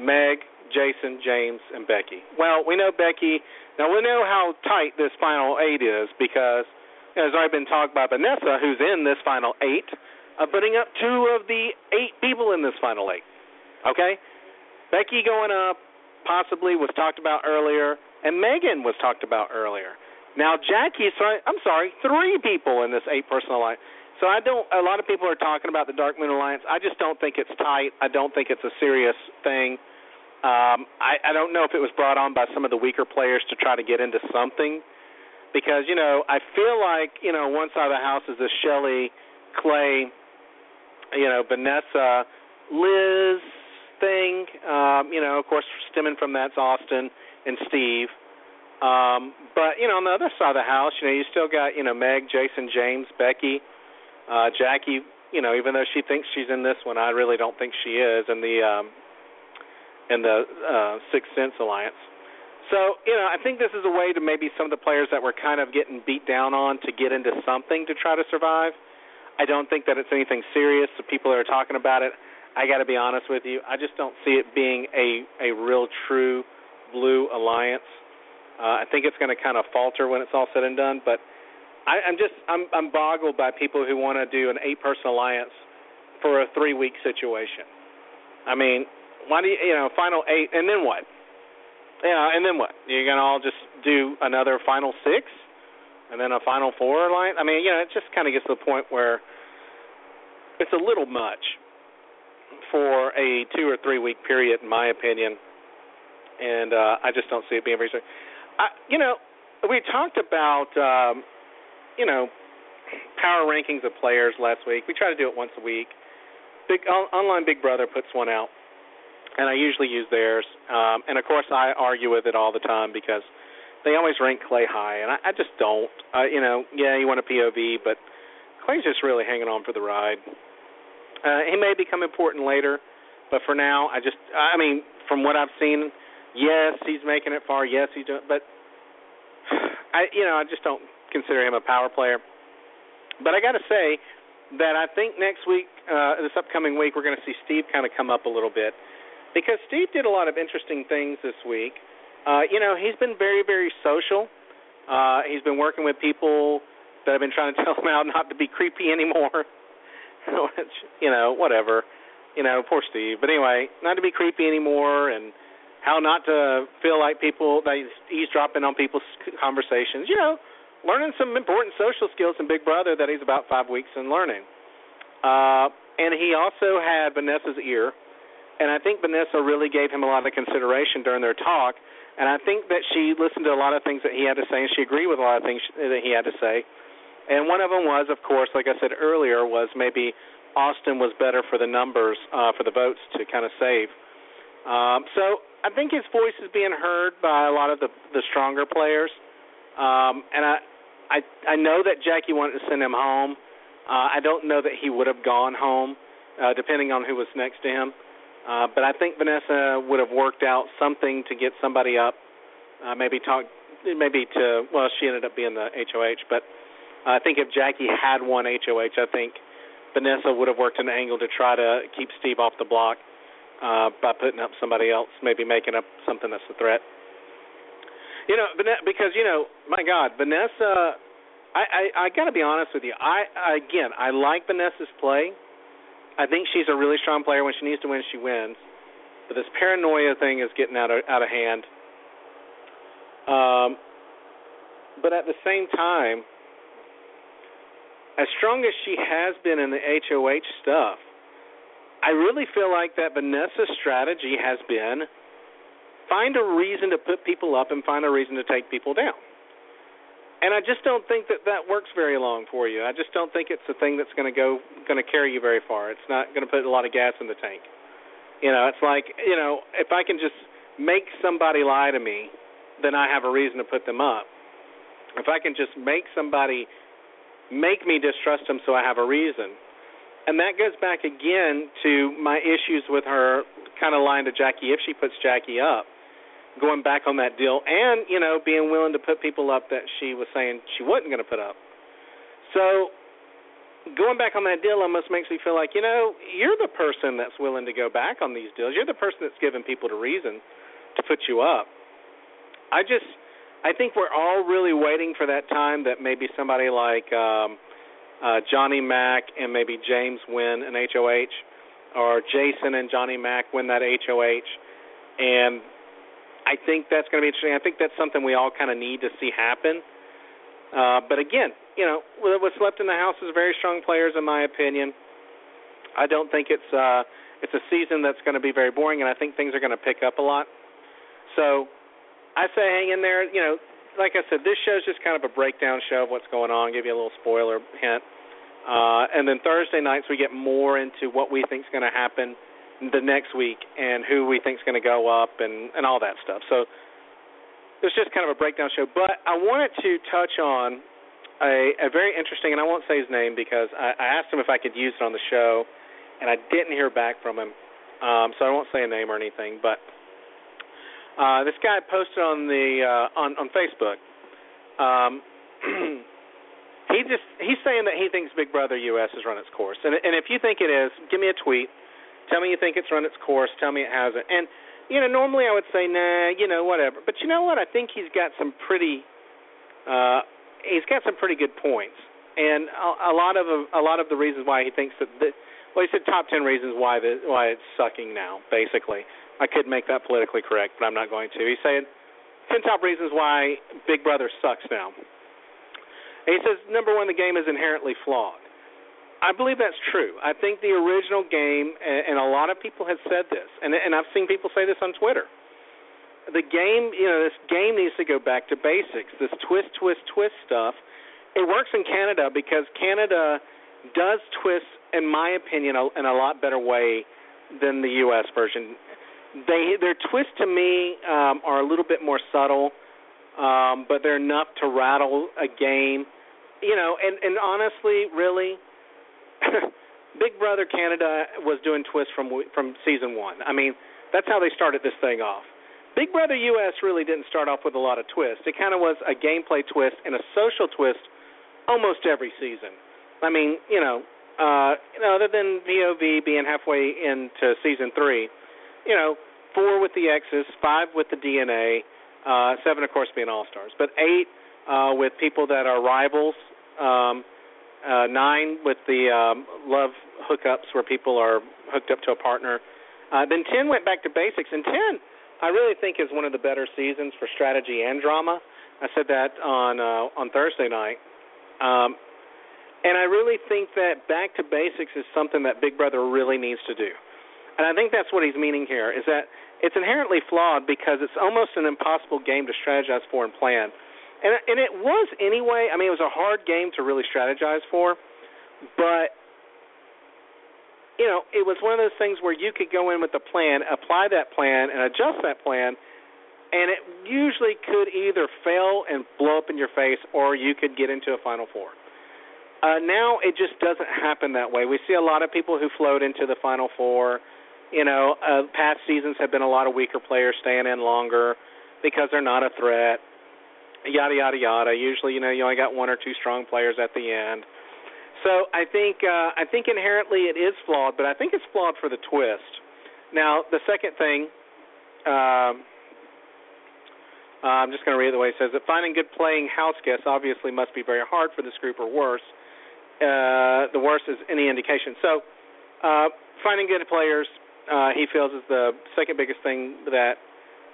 Meg, Jason, James, and Becky. Well, we know Becky. Now we know how tight this final eight is because there's already been talked by Vanessa, who's in this final eight, of putting up two of the eight people in this final eight. Okay, Becky going up possibly was talked about earlier, and Megan was talked about earlier. Now Jackie, sorry, I'm sorry, three people in this eight-person alliance. So I don't. A lot of people are talking about the Dark Moon Alliance. I just don't think it's tight. I don't think it's a serious thing. Um, I, I don't know if it was brought on by some of the weaker players to try to get into something, because you know I feel like you know one side of the house is this Shelli, Clay, you know Vanessa, Liz thing. Um, you know, of course, stemming from that's Austin and Steve. Um, but you know, on the other side of the house, you know, you still got you know Meg, Jason, James, Becky, uh, Jackie. You know, even though she thinks she's in this one, I really don't think she is. And the um, in the uh, Sixth Sense Alliance. So, you know, I think this is a way to maybe some of the players that were kind of getting beat down on to get into something to try to survive. I don't think that it's anything serious. The people that are talking about it, I got to be honest with you, I just don't see it being a a real true blue alliance. Uh, I think it's going to kind of falter when it's all said and done. But I, I'm just I'm I'm boggled by people who want to do an eight person alliance for a three week situation. I mean, why do you, you know, final eight, and then what? Yeah, and then what? You're gonna all just do another final six, and then a final four line. I mean, you know, it just kind of gets to the point where it's a little much for a two or three week period, in my opinion. And uh, I just don't see it being very. I, you know, we talked about, um, you know, power rankings of players last week. We try to do it once a week. Big online Big Brother puts one out and I usually use theirs. Um, and of course, I argue with it all the time because they always rank Clay high, and I, I just don't. Uh, you know, yeah, you want a POV, but Clay's just really hanging on for the ride. Uh, he may become important later, but for now, I just, I mean, from what I've seen, yes, he's making it far. Yes, he's doing, but I, you know, I just don't consider him a power player. But I got to say that I think next week, uh, this upcoming week, we're going to see Steve kind of come up a little bit because Steve did a lot of interesting things this week. Uh, you know, he's been very, very social. Uh, he's been working with people that have been trying to tell him how not to be creepy anymore. Which, you know, whatever. You know, poor Steve. But anyway, not to be creepy anymore, and how not to feel like people that he's eavesdropping on people's conversations. You know, learning some important social skills in Big Brother that he's about five weeks in learning. Uh, and he also had Vanessa's ear and I think Vanessa really gave him a lot of consideration during their talk. And I think that she listened to a lot of things that he had to say, and she agreed with a lot of things that he had to say. And one of them was, of course, like I said earlier, was maybe Austin was better for the numbers, uh, for the votes to kind of save. Um, so I think his voice is being heard by a lot of the the stronger players. Um, and I, I I know that Jackie wanted to send him home. Uh, I don't know that he would have gone home, uh, depending on who was next to him. Uh, but I think Vanessa would have worked out something to get somebody up. Uh, maybe talk, maybe to well, she ended up being the HOH. But I think if Jackie had won HOH, I think Vanessa would have worked an angle to try to keep Steve off the block uh, by putting up somebody else, maybe making up something that's a threat. You know, because you know, my God, Vanessa. I I, I got to be honest with you. I again, I like Vanessa's play. I think she's a really strong player. When she needs to win, she wins. But this paranoia thing is getting out of out of hand. Um, but at the same time, as strong as she has been in the HOH stuff, I really feel like that Vanessa's strategy has been find a reason to put people up and find a reason to take people down. And I just don't think that that works very long for you. I just don't think it's a thing that's going to go going to carry you very far. It's not going to put a lot of gas in the tank. You know, it's like you know, if I can just make somebody lie to me, then I have a reason to put them up. If I can just make somebody make me distrust them, so I have a reason. And that goes back again to my issues with her kind of lying to Jackie if she puts Jackie up going back on that deal and, you know, being willing to put people up that she was saying she wasn't going to put up. So going back on that deal almost makes me feel like, you know, you're the person that's willing to go back on these deals. You're the person that's giving people the reason to put you up. I just I think we're all really waiting for that time that maybe somebody like um uh Johnny Mac and maybe James win an HOH or Jason and Johnny Mac win that HOH and I think that's going to be interesting. I think that's something we all kind of need to see happen. Uh, but again, you know, what's left in the house is very strong players, in my opinion. I don't think it's uh, it's a season that's going to be very boring, and I think things are going to pick up a lot. So, I say hang in there. You know, like I said, this show's just kind of a breakdown show of what's going on. Give you a little spoiler hint, uh, and then Thursday nights we get more into what we think is going to happen the next week and who we think is going to go up and and all that stuff. So it's just kind of a breakdown show. But I wanted to touch on a, a very interesting, and I won't say his name because I, I asked him if I could use it on the show, and I didn't hear back from him. Um, so I won't say a name or anything. But uh, this guy posted on the uh, on on Facebook. Um, he just he's saying that he thinks Big Brother US has run its course, and and if you think it is, give me a tweet Tell me you think it's run its course. Tell me it hasn't. And you know, normally I would say, nah, you know, whatever. But you know what? I think he's got some pretty, uh, he's got some pretty good points, and a, a lot of a, a lot of the reasons why he thinks that, the, well, he said top ten reasons why the why it's sucking now. Basically, I could make that politically correct, but I'm not going to. He's saying ten top reasons why Big Brother sucks now. And he says number one, the game is inherently flawed. I believe that's true. I think the original game, and a lot of people have said this, and and I've seen people say this on Twitter. The game, you know, this game needs to go back to basics. This twist, twist, twist stuff. It works in Canada because Canada does twist, in my opinion, in a lot better way than the U.S. version. They their twists to me um, are a little bit more subtle, um, but they're enough to rattle a game. You know, and and honestly, really Big Brother Canada was doing twists from from season one. I mean, that's how they started this thing off. Big Brother US really didn't start off with a lot of twists. It kind of was a gameplay twist and a social twist almost every season. I mean, you know, uh, you know, other than VOV being halfway into season three, you know, four with the X's, five with the DNA, uh, seven of course being All Stars, but eight uh, with people that are rivals. Um, uh, nine with the um, love hookups where people are hooked up to a partner. Uh, then ten went back to basics, and ten I really think is one of the better seasons for strategy and drama. I said that on uh, on Thursday night, um, and I really think that back to basics is something that Big Brother really needs to do. And I think that's what he's meaning here is that it's inherently flawed because it's almost an impossible game to strategize for and plan and and it was anyway. I mean, it was a hard game to really strategize for, but you know, it was one of those things where you could go in with a plan, apply that plan, and adjust that plan, and it usually could either fail and blow up in your face, or you could get into a Final Four. Uh, now it just doesn't happen that way. We see a lot of people who float into the Final Four. You know, uh, past seasons have been a lot of weaker players staying in longer because they're not a threat yada yada yada. Usually, you know, you only got one or two strong players at the end. So I think uh, I think inherently it is flawed, but I think it's flawed for the twist. Now, the second thing, um, uh, I'm just going to read it the way it says that finding good playing house guests obviously must be very hard for this group, or worse. Uh, the worst is any indication. So, uh, finding good players, uh, he feels is the second biggest thing that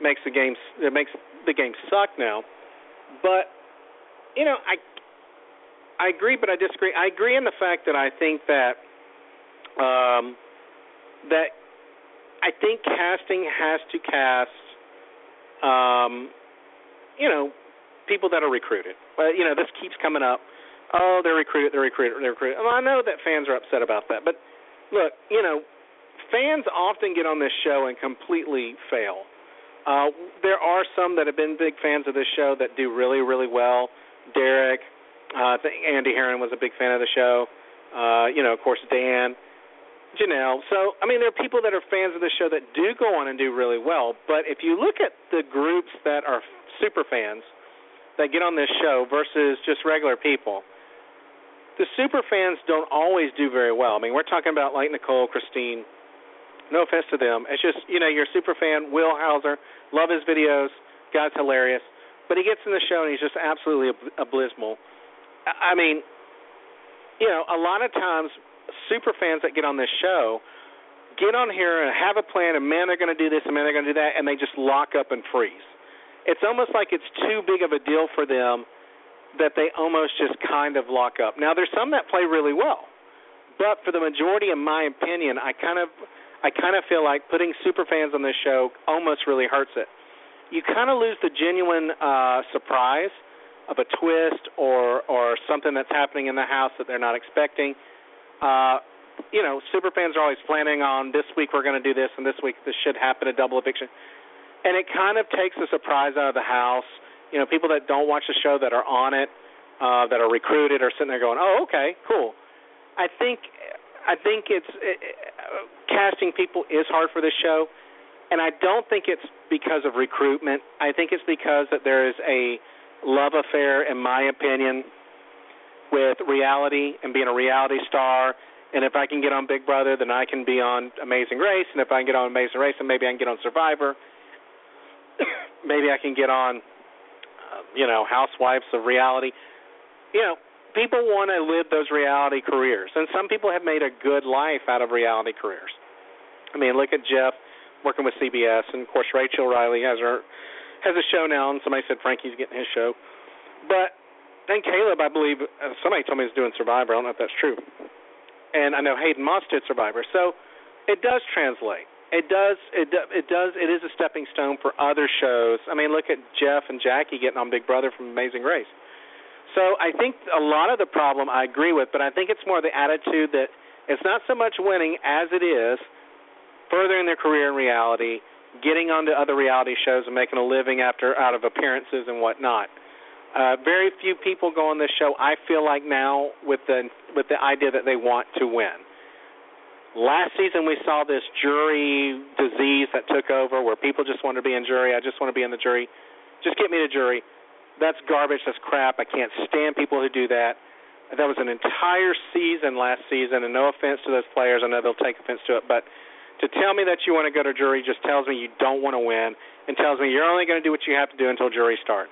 makes the game that makes the game suck now. But you know, I I agree, but I disagree. I agree in the fact that I think that um, that I think casting has to cast um, you know, people that are recruited. Well, you know, this keeps coming up. Oh, they're recruited, they're recruited, they're recruited. Well, I know that fans are upset about that, but look, you know, fans often get on this show and completely fail. Uh, there are some that have been big fans of this show that do really, really well. Derek, uh, I think Andy Herren was a big fan of the show. Uh, you know, of course, Dan, Janelle. So, I mean, there are people that are fans of the show that do go on and do really well. But if you look at the groups that are super fans that get on this show versus just regular people, the super fans don't always do very well. I mean, we're talking about like Nicole, Christine. No offense to them. It's just, you know, you're super fan. Will Hauser, love his videos. Guy's hilarious. But he gets in the show and he's just absolutely abysmal. I mean, you know, a lot of times super fans that get on this show get on here and have a plan and man they're going to do this and man they're going to do that and they just lock up and freeze. It's almost like it's too big of a deal for them that they almost just kind of lock up. Now there's some that play really well. But for the majority in my opinion, I kind of I kind of feel like putting super fans on this show almost really hurts it. You kind of lose the genuine uh surprise of a twist or or something that's happening in the house that they're not expecting uh, you know, super fans are always planning on this week we're going to do this and this week this should happen a double eviction, and it kind of takes the surprise out of the house. You know, people that don't watch the show that are on it, uh, that are recruited, are sitting there going, "Oh, okay, cool." I think I think it's it, uh, casting people is hard for this show, and I don't think it's because of recruitment. I think it's because that there is a love affair, in my opinion, with reality and being a reality star. And if I can get on Big Brother, then I can be on Amazing Race. And if I can get on Amazing Race, then maybe I can get on Survivor. maybe I can get on, uh, you know, Housewives of Reality. You know, people want to live those reality careers, and some people have made a good life out of reality careers. I mean, look at Jeff working with CBS, and of course Rachel Reilly has her has a show now, and somebody said Frankie's getting his show. But and Caleb, I believe, uh, somebody told me he's doing Survivor. I don't know if that's true. And I know Hayden Moss did Survivor, so it does translate. It does. It it does. It is a stepping stone for other shows. I mean, look at Jeff and Jackie getting on Big Brother from Amazing Race. So I think a lot of the problem I agree with, but I think it's more the attitude that it's not so much winning as it is furthering their career in reality, getting onto other reality shows and making a living after out of appearances and whatnot. Uh, very few people go on this show. I feel like now with the with the idea that they want to win. Last season we saw this jury disease that took over, where people just want to be in jury. I just want to be in the jury. Just get me to jury. That's garbage. That's crap. I can't stand people who do that. That was an entire season last season, and no offense to those players, I know they'll take offense to it, but to tell me that you want to go to jury just tells me you don't want to win, and tells me you're only going to do what you have to do until jury starts.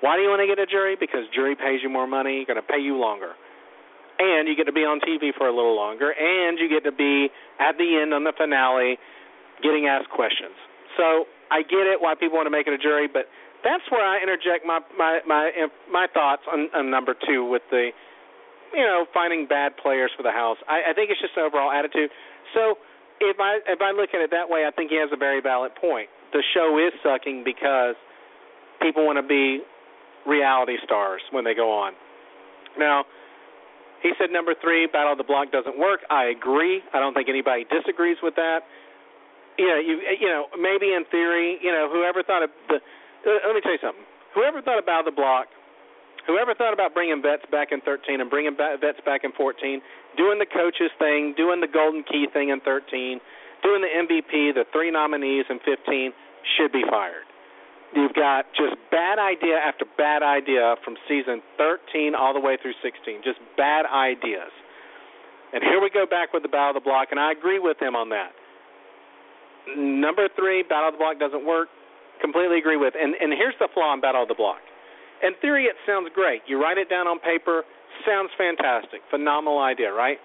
Why do you want to get a jury? Because jury pays you more money, going to pay you longer. And you get to be on TV for a little longer, and you get to be at the end on the finale getting asked questions. So I get it why people want to make it a jury, but that's where I interject my my my my thoughts on, on number two with the you know finding bad players for the house. I, I think it's just an overall attitude. So if I if I look at it that way, I think he has a very valid point. The show is sucking because people want to be reality stars when they go on. Now, he said number three, Battle of the Block doesn't work. I agree. I don't think anybody disagrees with that. You know, you you know, maybe in theory, you know, whoever thought of the. Uh, let me tell you something. Whoever thought about the block, whoever thought about bringing vets back in 13 and bringing vets back in 14, doing the coaches thing, doing the golden key thing in 13, doing the MVP, the three nominees in 15, should be fired. You've got just bad idea after bad idea from season 13 all the way through 16. Just bad ideas. And here we go back with the Battle of the Block, and I agree with him on that. Number three, Battle of the Block doesn't work. Completely agree with. And and here's the flaw in Battle of the Block. In theory, it sounds great. You write it down on paper, sounds fantastic, phenomenal idea, right?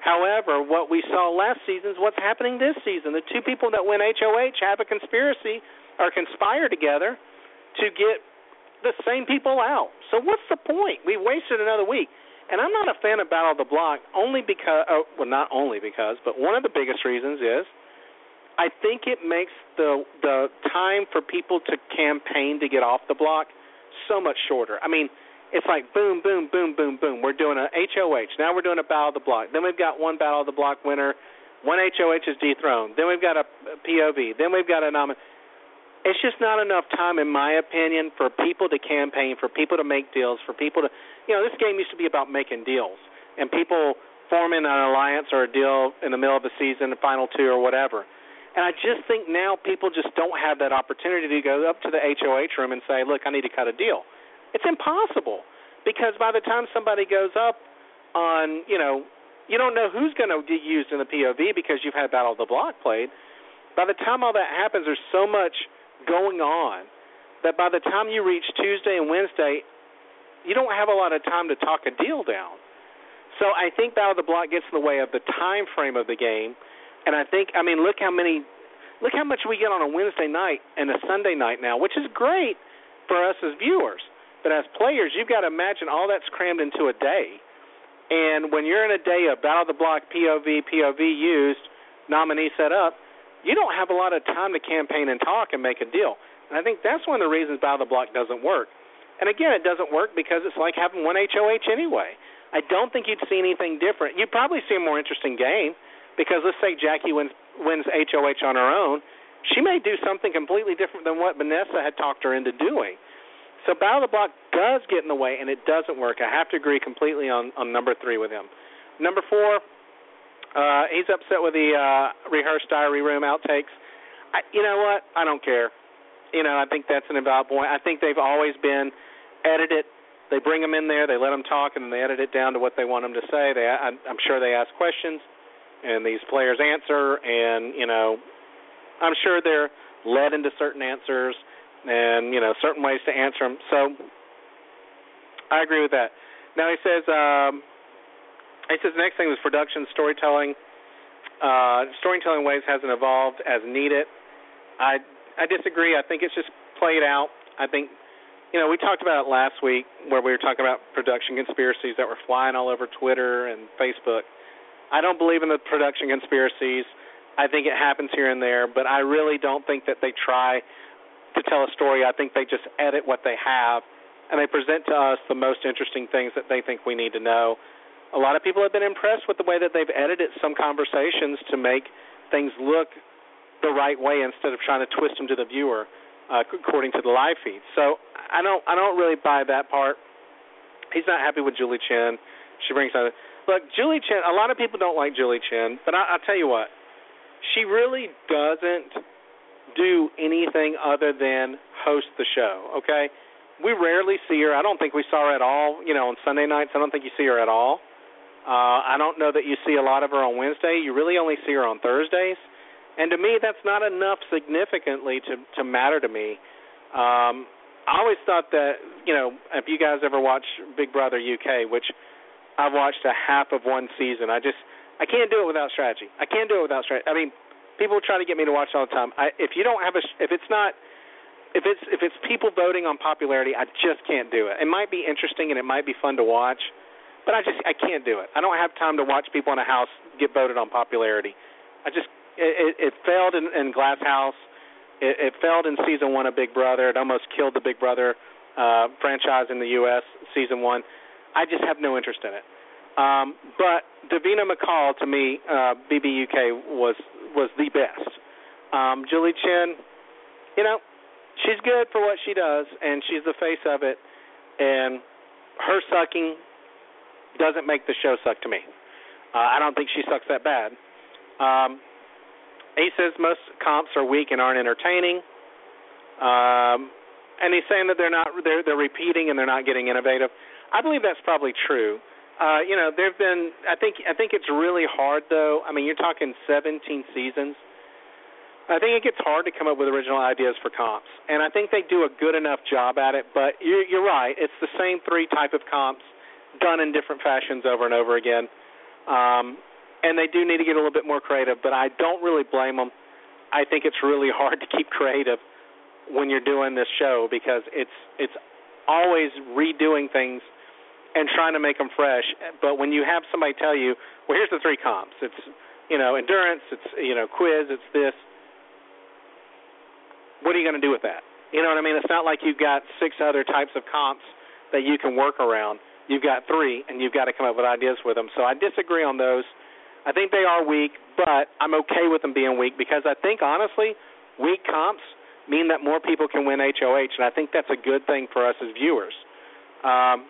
However, what we saw last season is what's happening this season. The two people that win HOH have a conspiracy or conspire together to get the same people out. So what's the point? We wasted another week. And I'm not a fan of Battle of the Block only because, oh, well, not only because, but one of the biggest reasons is I think it makes the the time for people to campaign to get off the block so much shorter. I mean, it's like boom, boom, boom, boom, boom. We're doing a HOH. Now we're doing a battle of the block. Then we've got one battle of the block winner. One HOH is dethroned. Then we've got a POV. Then we've got a. It's just not enough time, in my opinion, for people to campaign, for people to make deals, for people to, you know, this game used to be about making deals and people forming an alliance or a deal in the middle of the season, the final two or whatever. And I just think now people just don't have that opportunity to go up to the HOH room and say, "Look, I need to cut a deal." It's impossible because by the time somebody goes up on, you know, you don't know who's going to get used in the POV because you've had Battle of the Block played. By the time all that happens, there's so much going on that by the time you reach Tuesday and Wednesday, you don't have a lot of time to talk a deal down. So I think Battle of the Block gets in the way of the time frame of the game and I think, I mean, look how many, look how much we get on a Wednesday night and a Sunday night now, which is great for us as viewers. But as players, you've got to imagine all that's crammed into a day. And when you're in a day of battle of the block, POV, POV used, nominee set up, you don't have a lot of time to campaign and talk and make a deal. And I think that's one of the reasons battle the block doesn't work. And again, it doesn't work because it's like having one HOH anyway. I don't think you'd see anything different. You'd probably see a more interesting game because let's say Jackie wins wins HOH on her own, she may do something completely different than what Vanessa had talked her into doing. So Battle of the Block does get in the way, and it doesn't work. I have to agree completely on on number three with him. Number four, uh, he's upset with the uh, rehearsed diary room outtakes. I, you know what? I don't care. You know, I think that's an invalid point. I think they've always been edited. They bring them in there, they let them talk, and then they edit it down to what they want them to say. They, I, I'm sure they ask questions and these players answer, and you know, I'm sure they're led into certain answers and you know certain ways to answer them. So I agree with that. Now he says um, he says the next thing was production storytelling. Uh, storytelling ways hasn't evolved as needed. I I disagree. I think it's just played out. I think you know we talked about it last week where we were talking about production conspiracies that were flying all over Twitter and Facebook. I don't believe in the production conspiracies. I think it happens here and there, but I really don't think that they try to tell a story. I think they just edit what they have and they present to us the most interesting things that they think we need to know. A lot of people have been impressed with the way that they've edited some conversations to make things look the right way instead of trying to twist them to the viewer uh, according to the live feed. So I don't I don't really buy that part. He's not happy with Julie Chen. She brings out Look, Julie Chen. A lot of people don't like Julie Chen, but I, I'll tell you what, she really doesn't do anything other than host the show. Okay, we rarely see her. I don't think we saw her at all. You know, on Sunday nights, I don't think you see her at all. Uh, I don't know that you see a lot of her on Wednesday. You really only see her on Thursdays, and to me, that's not enough significantly to to matter to me. Um, I always thought that you know, if you guys ever watch Big Brother UK, which I've watched a half of one season. I just I can't do it without strategy. I can't do it without strategy. I mean, people try to get me to watch all the time. I, if you don't have a, if it's not, if it's if it's people voting on popularity, I just can't do it. It might be interesting and it might be fun to watch, but I just I can't do it. I don't have time to watch people in a house get voted on popularity. I just it, it, failed in, in Glass House. It, it failed in season one of Big Brother. It almost killed the Big Brother uh, franchise in the U.S. season one. I just have no interest in it. Um, but Davina McCall to me, uh, BBUK was was the best. Um, Julie Chen, you know, she's good for what she does, and she's the face of it. And her sucking doesn't make the show suck to me. Uh, I don't think she sucks that bad. Um, he says most comps are weak and aren't entertaining. Um, and he's saying that they're not they're they're repeating and they're not getting innovative. I believe that's probably true. Uh, you know, there've been. I think. I think it's really hard, though. I mean, you're talking 17 seasons. I think it gets hard to come up with original ideas for comps, and I think they do a good enough job at it. But you're, you're right; it's the same three type of comps done in different fashions over and over again. Um, and they do need to get a little bit more creative, but I don't really blame them. I think it's really hard to keep creative when you're doing this show because it's it's always redoing things and trying to make them fresh. But when you have somebody tell you, well, here's the three comps. It's you know endurance. It's you know quiz. It's this. what are you going to do with that? You know what I mean? It's not like you've got six other types of comps that you can work around. You've got three, and you've got to come up with ideas with them. So I disagree on those. I think they are weak, but I'm okay with them being weak because I think honestly, weak comps mean that more people can win HOH, and I think that's a good thing for us as viewers. Um,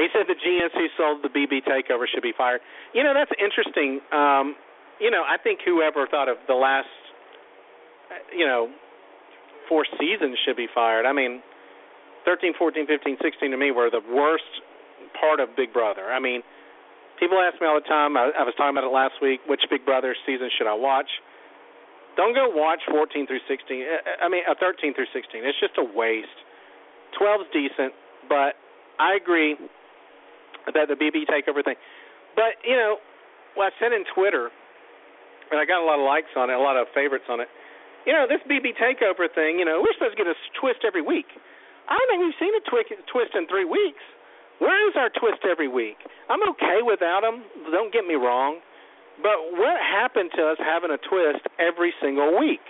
he said the GNs who sold the BB takeover should be fired. You know, that's interesting. Um, you know, I think whoever thought of the last, you know, four seasons should be fired. I mean, 13, 14, 15, 16 to me were the worst part of Big Brother. I mean, people ask me all the time. I, I was talking about it last week. Which Big Brother season should I watch? Don't go watch 14 through 16. I mean, uh, 13 through 16. It's just a waste. 12's decent, but I agree that the BB takeover thing. But you know, what I said in Twitter, and I got a lot of likes on it, a lot of favorites on it. You know, this BB takeover thing. You know, we're supposed to get a twist every week. I don't think we've seen a twi- twist in three weeks. Where is our twist every week? I'm okay without them. Don't get me wrong. But what happened to us having a twist every single week?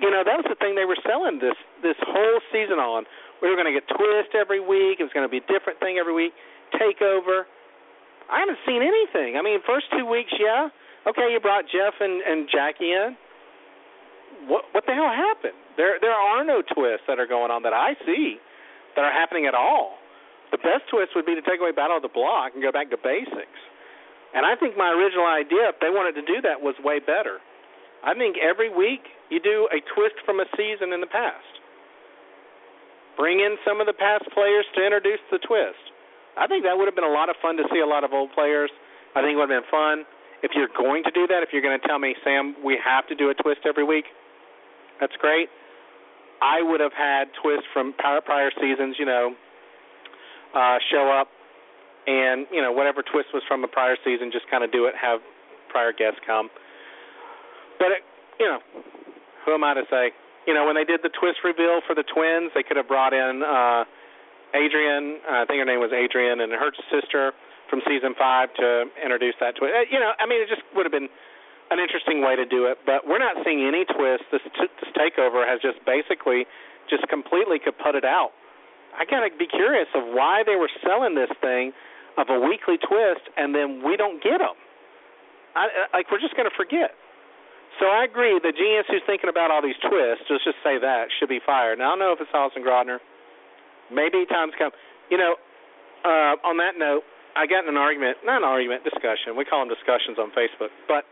You know, that was the thing they were selling this this whole season on. We were going to get twist every week. It was going to be a different thing every week. Takeover. I haven't seen anything. I mean, first two weeks, yeah. Okay, you brought Jeff and and Jackie in. What what the hell happened? There there are no twists that are going on that I see that are happening at all. The best twist would be to take away Battle of the Block and go back to basics. And I think my original idea, if they wanted to do that, was way better. I think every week you do a twist from a season in the past. Bring in some of the past players to introduce the twist. I think that would have been a lot of fun to see a lot of old players. I think it would have been fun. If you're going to do that, if you're going to tell me, Sam, we have to do a twist every week, that's great. I would have had twists from prior, seasons, you know, uh, show up and, you know, whatever twist was from the prior season, just kind of do it, have prior guests come. But, it, you know, who am I to say? You know, when they did the twist reveal for the twins, they could have brought in uh, Adrian, uh, I think her name was Adrian, and her sister from season five to introduce that twist. Uh, you know, I mean, it just would have been an interesting way to do it. But we're not seeing any twist. This, t- this takeover has just basically just completely put it out. I gotta be curious of why they were selling this thing of a weekly twist, and then we don't get them. I, like we're just gonna forget. So I agree. The genius who's thinking about all these twists, let's just say that, should be fired. Now I don't know if it's Allison Grodner maybe times come. You know, uh, on that note, I got in an argument, not an argument, discussion. We call them discussions on Facebook. But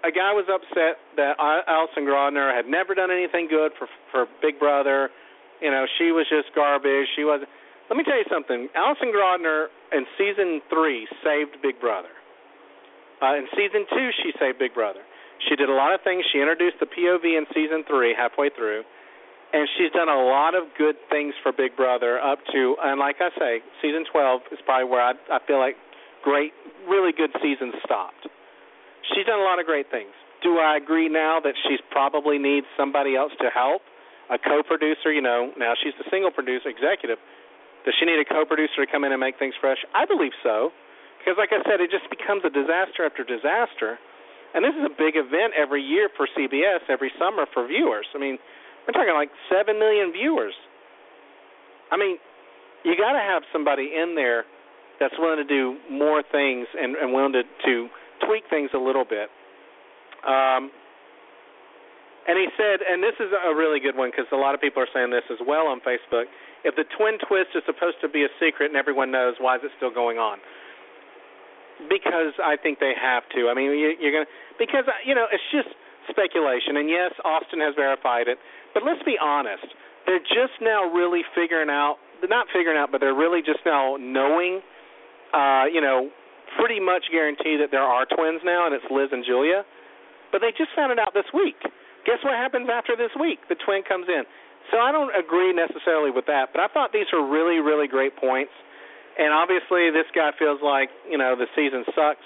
a guy was upset that Allison Grodner had never done anything good for for Big Brother. You know, she was just garbage. She was. Let me tell you something. Allison Grodner in season three saved Big Brother. Uh, in season two, she saved Big Brother. She did a lot of things. She introduced the POV in season three, halfway through and she's done a lot of good things for Big Brother up to, and like I say, season 12 is probably where I, I feel like great, really good seasons stopped. She's done a lot of great things. Do I agree now that she's probably needs somebody else to help? A co-producer, you know, now she's the single producer executive. Does she need a co-producer to come in and make things fresh? I believe so, because like I said, it just becomes a disaster after disaster. And this is a big event every year for CBS, every summer for viewers. I mean, we're talking like seven million viewers. I mean, you got to have somebody in there that's willing to do more things and, and willing to, to tweak things a little bit. Um, and he said, and this is a really good one because a lot of people are saying this as well on Facebook. If the twin twist is supposed to be a secret and everyone knows, why is it still going on? Because I think they have to. I mean, you, you're gonna because you know it's just speculation. And yes, Austin has verified it. But let's be honest. They're just now really figuring out, they're not figuring out, but they're really just now knowing, uh, you know, pretty much guarantee that there are twins now, and it's Liz and Julia. But they just found it out this week. Guess what happens after this week? The twin comes in. So I don't agree necessarily with that, but I thought these were really, really great points. And obviously, this guy feels like you know the season sucks.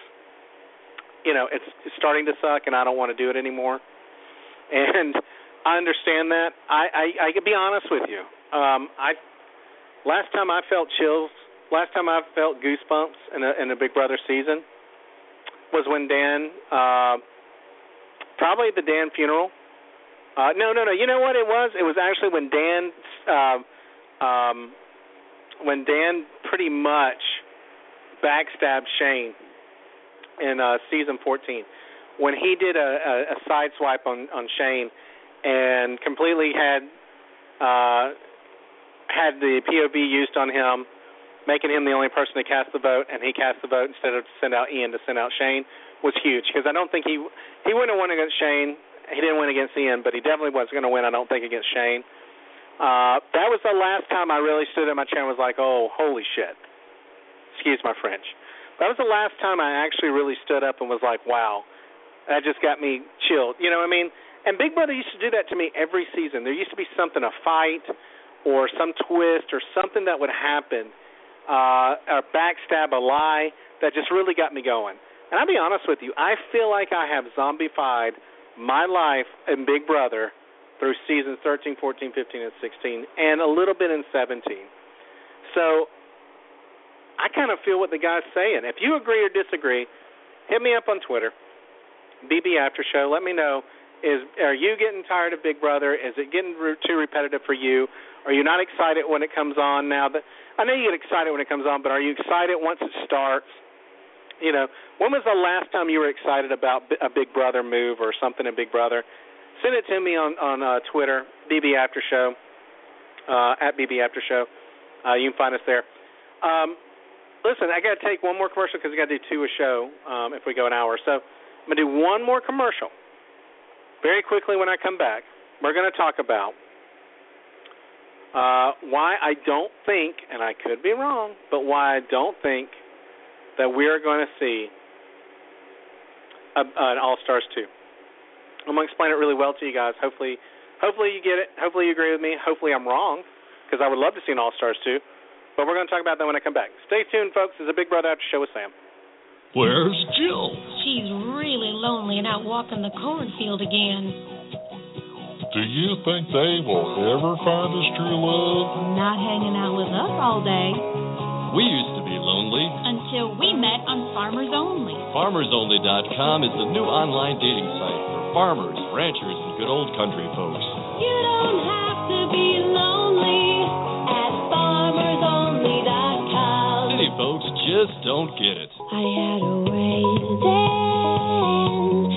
You know, it's, it's starting to suck, and I don't want to do it anymore. And I understand that. I I, I can be honest with you. Um, I last time I felt chills, last time I felt goosebumps in a in a Big Brother season was when Dan uh, Probably the Dan funeral. Uh, no, no, no. You know what it was? It was actually when Dan, uh, um, when Dan pretty much backstabbed Shane in uh, season 14 when he did a, a, a side swipe on on Shane and completely had uh, had the POV used on him, making him the only person to cast the vote, and he cast the vote instead of to send out Ian to send out Shane was huge because I don't think he he wouldn't have won against Shane. He didn't win against Ian, but he definitely was going to win. I don't think against Shane. Uh, that was the last time I really stood in my chair and was like, "Oh, holy shit!" Excuse my French. That was the last time I actually really stood up and was like, "Wow." That just got me chilled. You know what I mean? And Big Brother used to do that to me every season. There used to be something, a fight, or some twist, or something that would happen, uh, a backstab, a lie that just really got me going. And I'll be honest with you, I feel like I have zombified my life in Big Brother through seasons 13, 14, 15, and 16, and a little bit in 17. So I kind of feel what the guy's saying. If you agree or disagree, hit me up on Twitter, BB After Show. Let me know. Is are you getting tired of Big Brother? Is it getting too repetitive for you? Are you not excited when it comes on now? That I know you get excited when it comes on, but are you excited once it starts? You know, when was the last time you were excited about a Big Brother move or something in Big Brother? Send it to me on on uh, Twitter, BB After Show, uh, at BB After Show. Uh, you can find us there. Um, listen, I got to take one more commercial because I got to do two a show um, if we go an hour. So I'm gonna do one more commercial. Very quickly when I come back, we're going to talk about uh, why I don't think, and I could be wrong, but why I don't think that we're going to see a, an All Stars 2. I'm going to explain it really well to you guys. Hopefully, hopefully you get it. Hopefully you agree with me. Hopefully I'm wrong, because I would love to see an All Stars 2. But we're going to talk about that when I come back. Stay tuned, folks. It's a Big Brother After Show with Sam. Where's Jill? She's really lonely and out walking the cornfield again. Do you think they will ever find us true love? Not hanging out with us all day. We used to be lonely. Until we met on Farmers Only. FarmersOnly.com is the new online dating site for farmers, ranchers, and good old country folks. You don't have to be lonely at FarmersOnly.com. City folks just don't get it. I had a way then to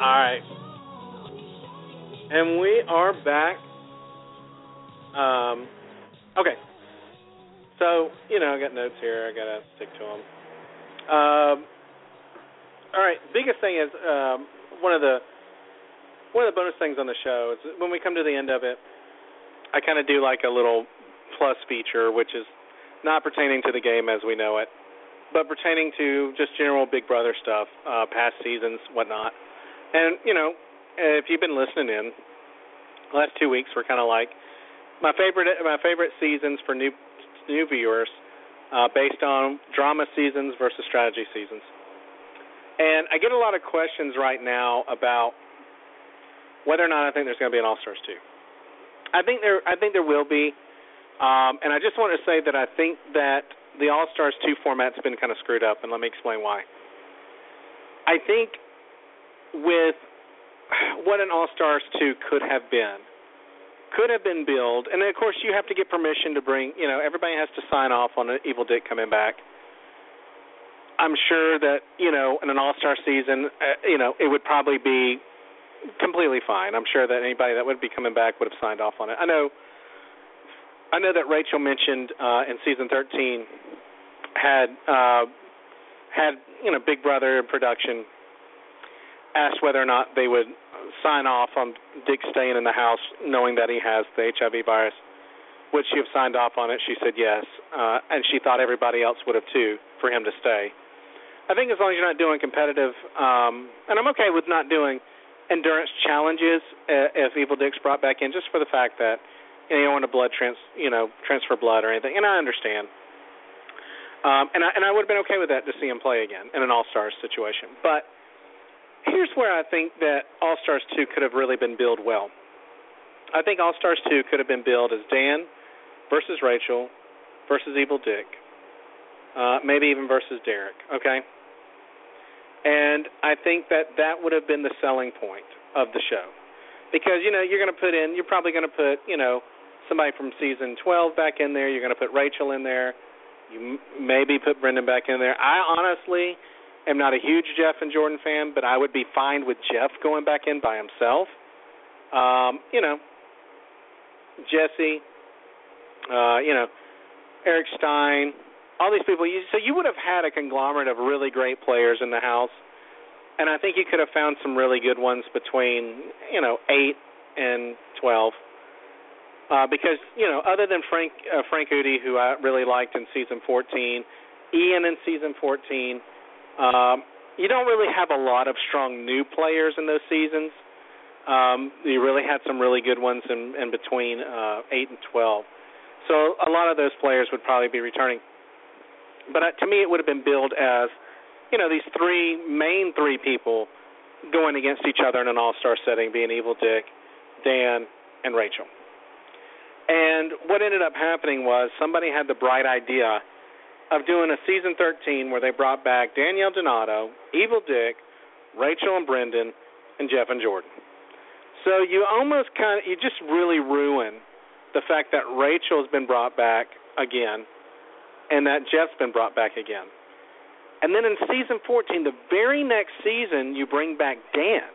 All right. And we are back. Um, okay. So, you know, I got notes here. I got to stick to them. Um, all right. Biggest thing is um, one of the one of the bonus things on the show is when we come to the end of it, I kind of do like a little plus feature, which is not pertaining to the game as we know it, but pertaining to just general Big Brother stuff, uh, past seasons, whatnot. And you know, if you've been listening in, the last two weeks were kind of like my favorite my favorite seasons for new new viewers, uh, based on drama seasons versus strategy seasons. And I get a lot of questions right now about whether or not I think there's going to be an All Stars two. I think there I think there will be, um, and I just want to say that I think that the All Stars two format's been kind of screwed up, and let me explain why. I think with what an All Stars 2 could have been, could have been billed, and of course you have to get permission to bring, you know, everybody has to sign off on an Evil Dick coming back. I'm sure that, you know, in an All Star season, uh, you know, it would probably be completely fine. I'm sure that anybody that would be coming back would have signed off on it. I know I know that Rachel mentioned uh, in season 13 had uh, had you know Big Brother in production asked whether or not they would sign off on Dick staying in the house, knowing that he has the HIV virus. Would she have signed off on it? She said yes, uh, and she thought everybody else would have too for him to stay. I think as long as you're not doing competitive, um, and I'm okay with not doing endurance challenges uh, if Evil Dick's brought back in, just for the fact that you, know, you don't want to blood trans, you know, transfer blood or anything, and I understand. Um, and I and I would have been okay with that to see him play again in an All Stars situation. But where I think that All Stars two could have really been billed well. I think All Stars two could have been billed as Dan versus Rachel versus Evil Dick, uh, maybe even versus Derek. Okay. And I think that that would have been the selling point of the show, because you know you're going to put in, you're probably going to put, you know, somebody from season 12 back in there. You're going to put Rachel in there. You m- maybe put Brendan back in there. I honestly am not a huge Jeff and Jordan fan, but I would be fine with Jeff going back in by himself. Um, you know, Jesse, uh, you know, Eric Stein, all these people. You, so you would have had a conglomerate of really great players in the house, and I think you could have found some really good ones between you know eight and twelve. Uh, because you know, other than Frank uh, Frank Eudy, who I really liked in season 14, Ian in season 14, um, you don't really have a lot of strong new players in those seasons. Um, you really had some really good ones in, in between uh, 8 and 12. So a lot of those players would probably be returning. But uh, to me, it would have been billed as, you know, these three main three people going against each other in an all-star setting, being Evil Dick, Dan, and Rachel. And what ended up happening was somebody had the bright idea of doing a season 13 where they brought back Danielle Donato, Evil Dick, Rachel and Brendan, and Jeff and Jordan. So you almost kind of you just really ruin the fact that Rachel has been brought back again, and that Jeff's been brought back again. And then in season 14, the very next season, you bring back Dan,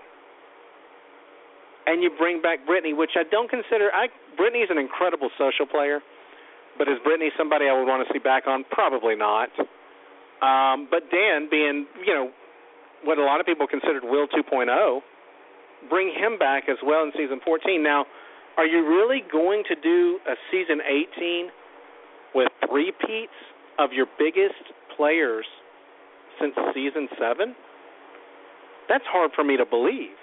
and you bring back Brittany, which I don't consider. I Brittany's an incredible social player, but is Brittany somebody I would want to see back on? Probably not. Um, but Dan, being you know what a lot of people considered Will 2.0, bring him back as well in season 14. Now, are you really going to do a season 18 with three peats of your biggest players since season seven? That's hard for me to believe.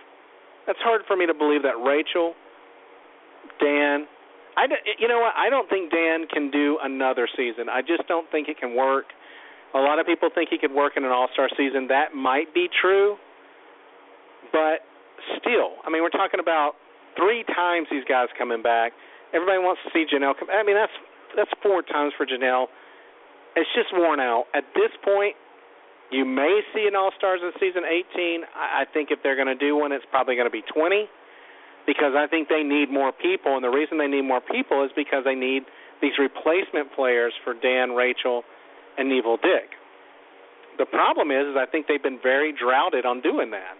That's hard for me to believe that Rachel, Dan, I you know what? I don't think Dan can do another season. I just don't think it can work. A lot of people think he could work in an All-Star season. That might be true, but still, I mean, we're talking about three times these guys coming back. Everybody wants to see Janelle come. I mean, that's that's four times for Janelle. It's just worn out. At this point, you may see an All Stars in season 18. I, I think if they're going to do one, it's probably going to be 20 because I think they need more people. And the reason they need more people is because they need these replacement players for Dan, Rachel, and Evil Dick. The problem is, is I think they've been very droughted on doing that.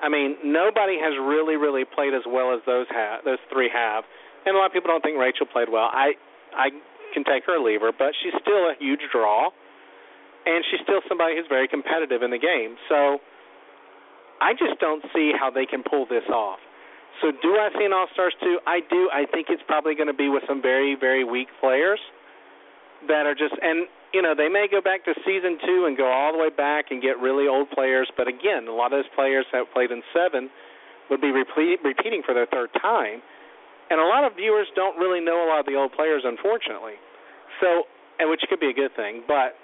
I mean, nobody has really, really played as well as those have, those three have, and a lot of people don't think Rachel played well. I, I can take her or leave her, but she's still a huge draw, and she's still somebody who's very competitive in the game. So, I just don't see how they can pull this off. So, do I see an All Stars two? I do. I think it's probably going to be with some very, very weak players that are just and you know they may go back to season two and go all the way back and get really old players but again a lot of those players that played in seven would be repeat, repeating for their third time and a lot of viewers don't really know a lot of the old players unfortunately so and which could be a good thing but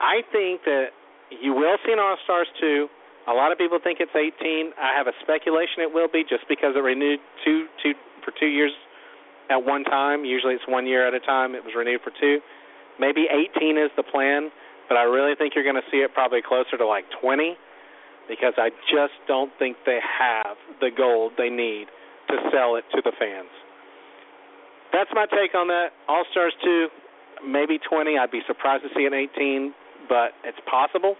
i think that you will see an all stars two a lot of people think it's 18 i have a speculation it will be just because it renewed two two for two years at one time usually it's one year at a time it was renewed for two Maybe 18 is the plan, but I really think you're going to see it probably closer to like 20 because I just don't think they have the gold they need to sell it to the fans. That's my take on that. All Stars 2, maybe 20. I'd be surprised to see an 18, but it's possible.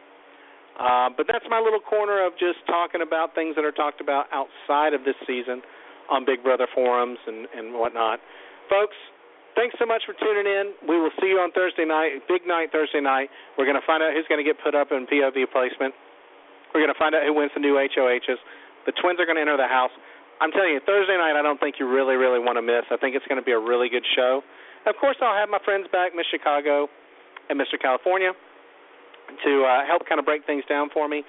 Uh, but that's my little corner of just talking about things that are talked about outside of this season on Big Brother forums and, and whatnot. Folks, thanks so much for tuning in. We will see you on Thursday night. Big night Thursday night. We're going to find out who's going to get put up in POV placement. We're going to find out who wins the new HOHs. The twins are going to enter the house. I'm telling you, Thursday night, I don't think you really, really want to miss. I think it's going to be a really good show. Of course, I'll have my friends back, Miss Chicago and Mr. California, to uh, help kind of break things down for me.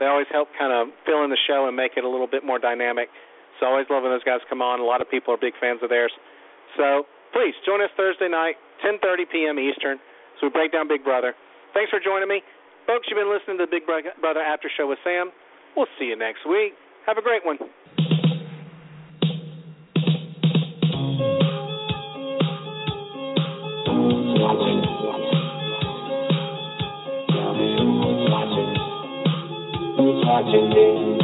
They always help kind of fill in the show and make it a little bit more dynamic. So always love when those guys come on. A lot of people are big fans of theirs. So please join us Thursday night, 10:30 p.m. Eastern, so we break down Big Brother. Thanks for joining me, folks. You've been listening to the Big Brother After Show with Sam. We'll see you next week. Have a great one. Watching me.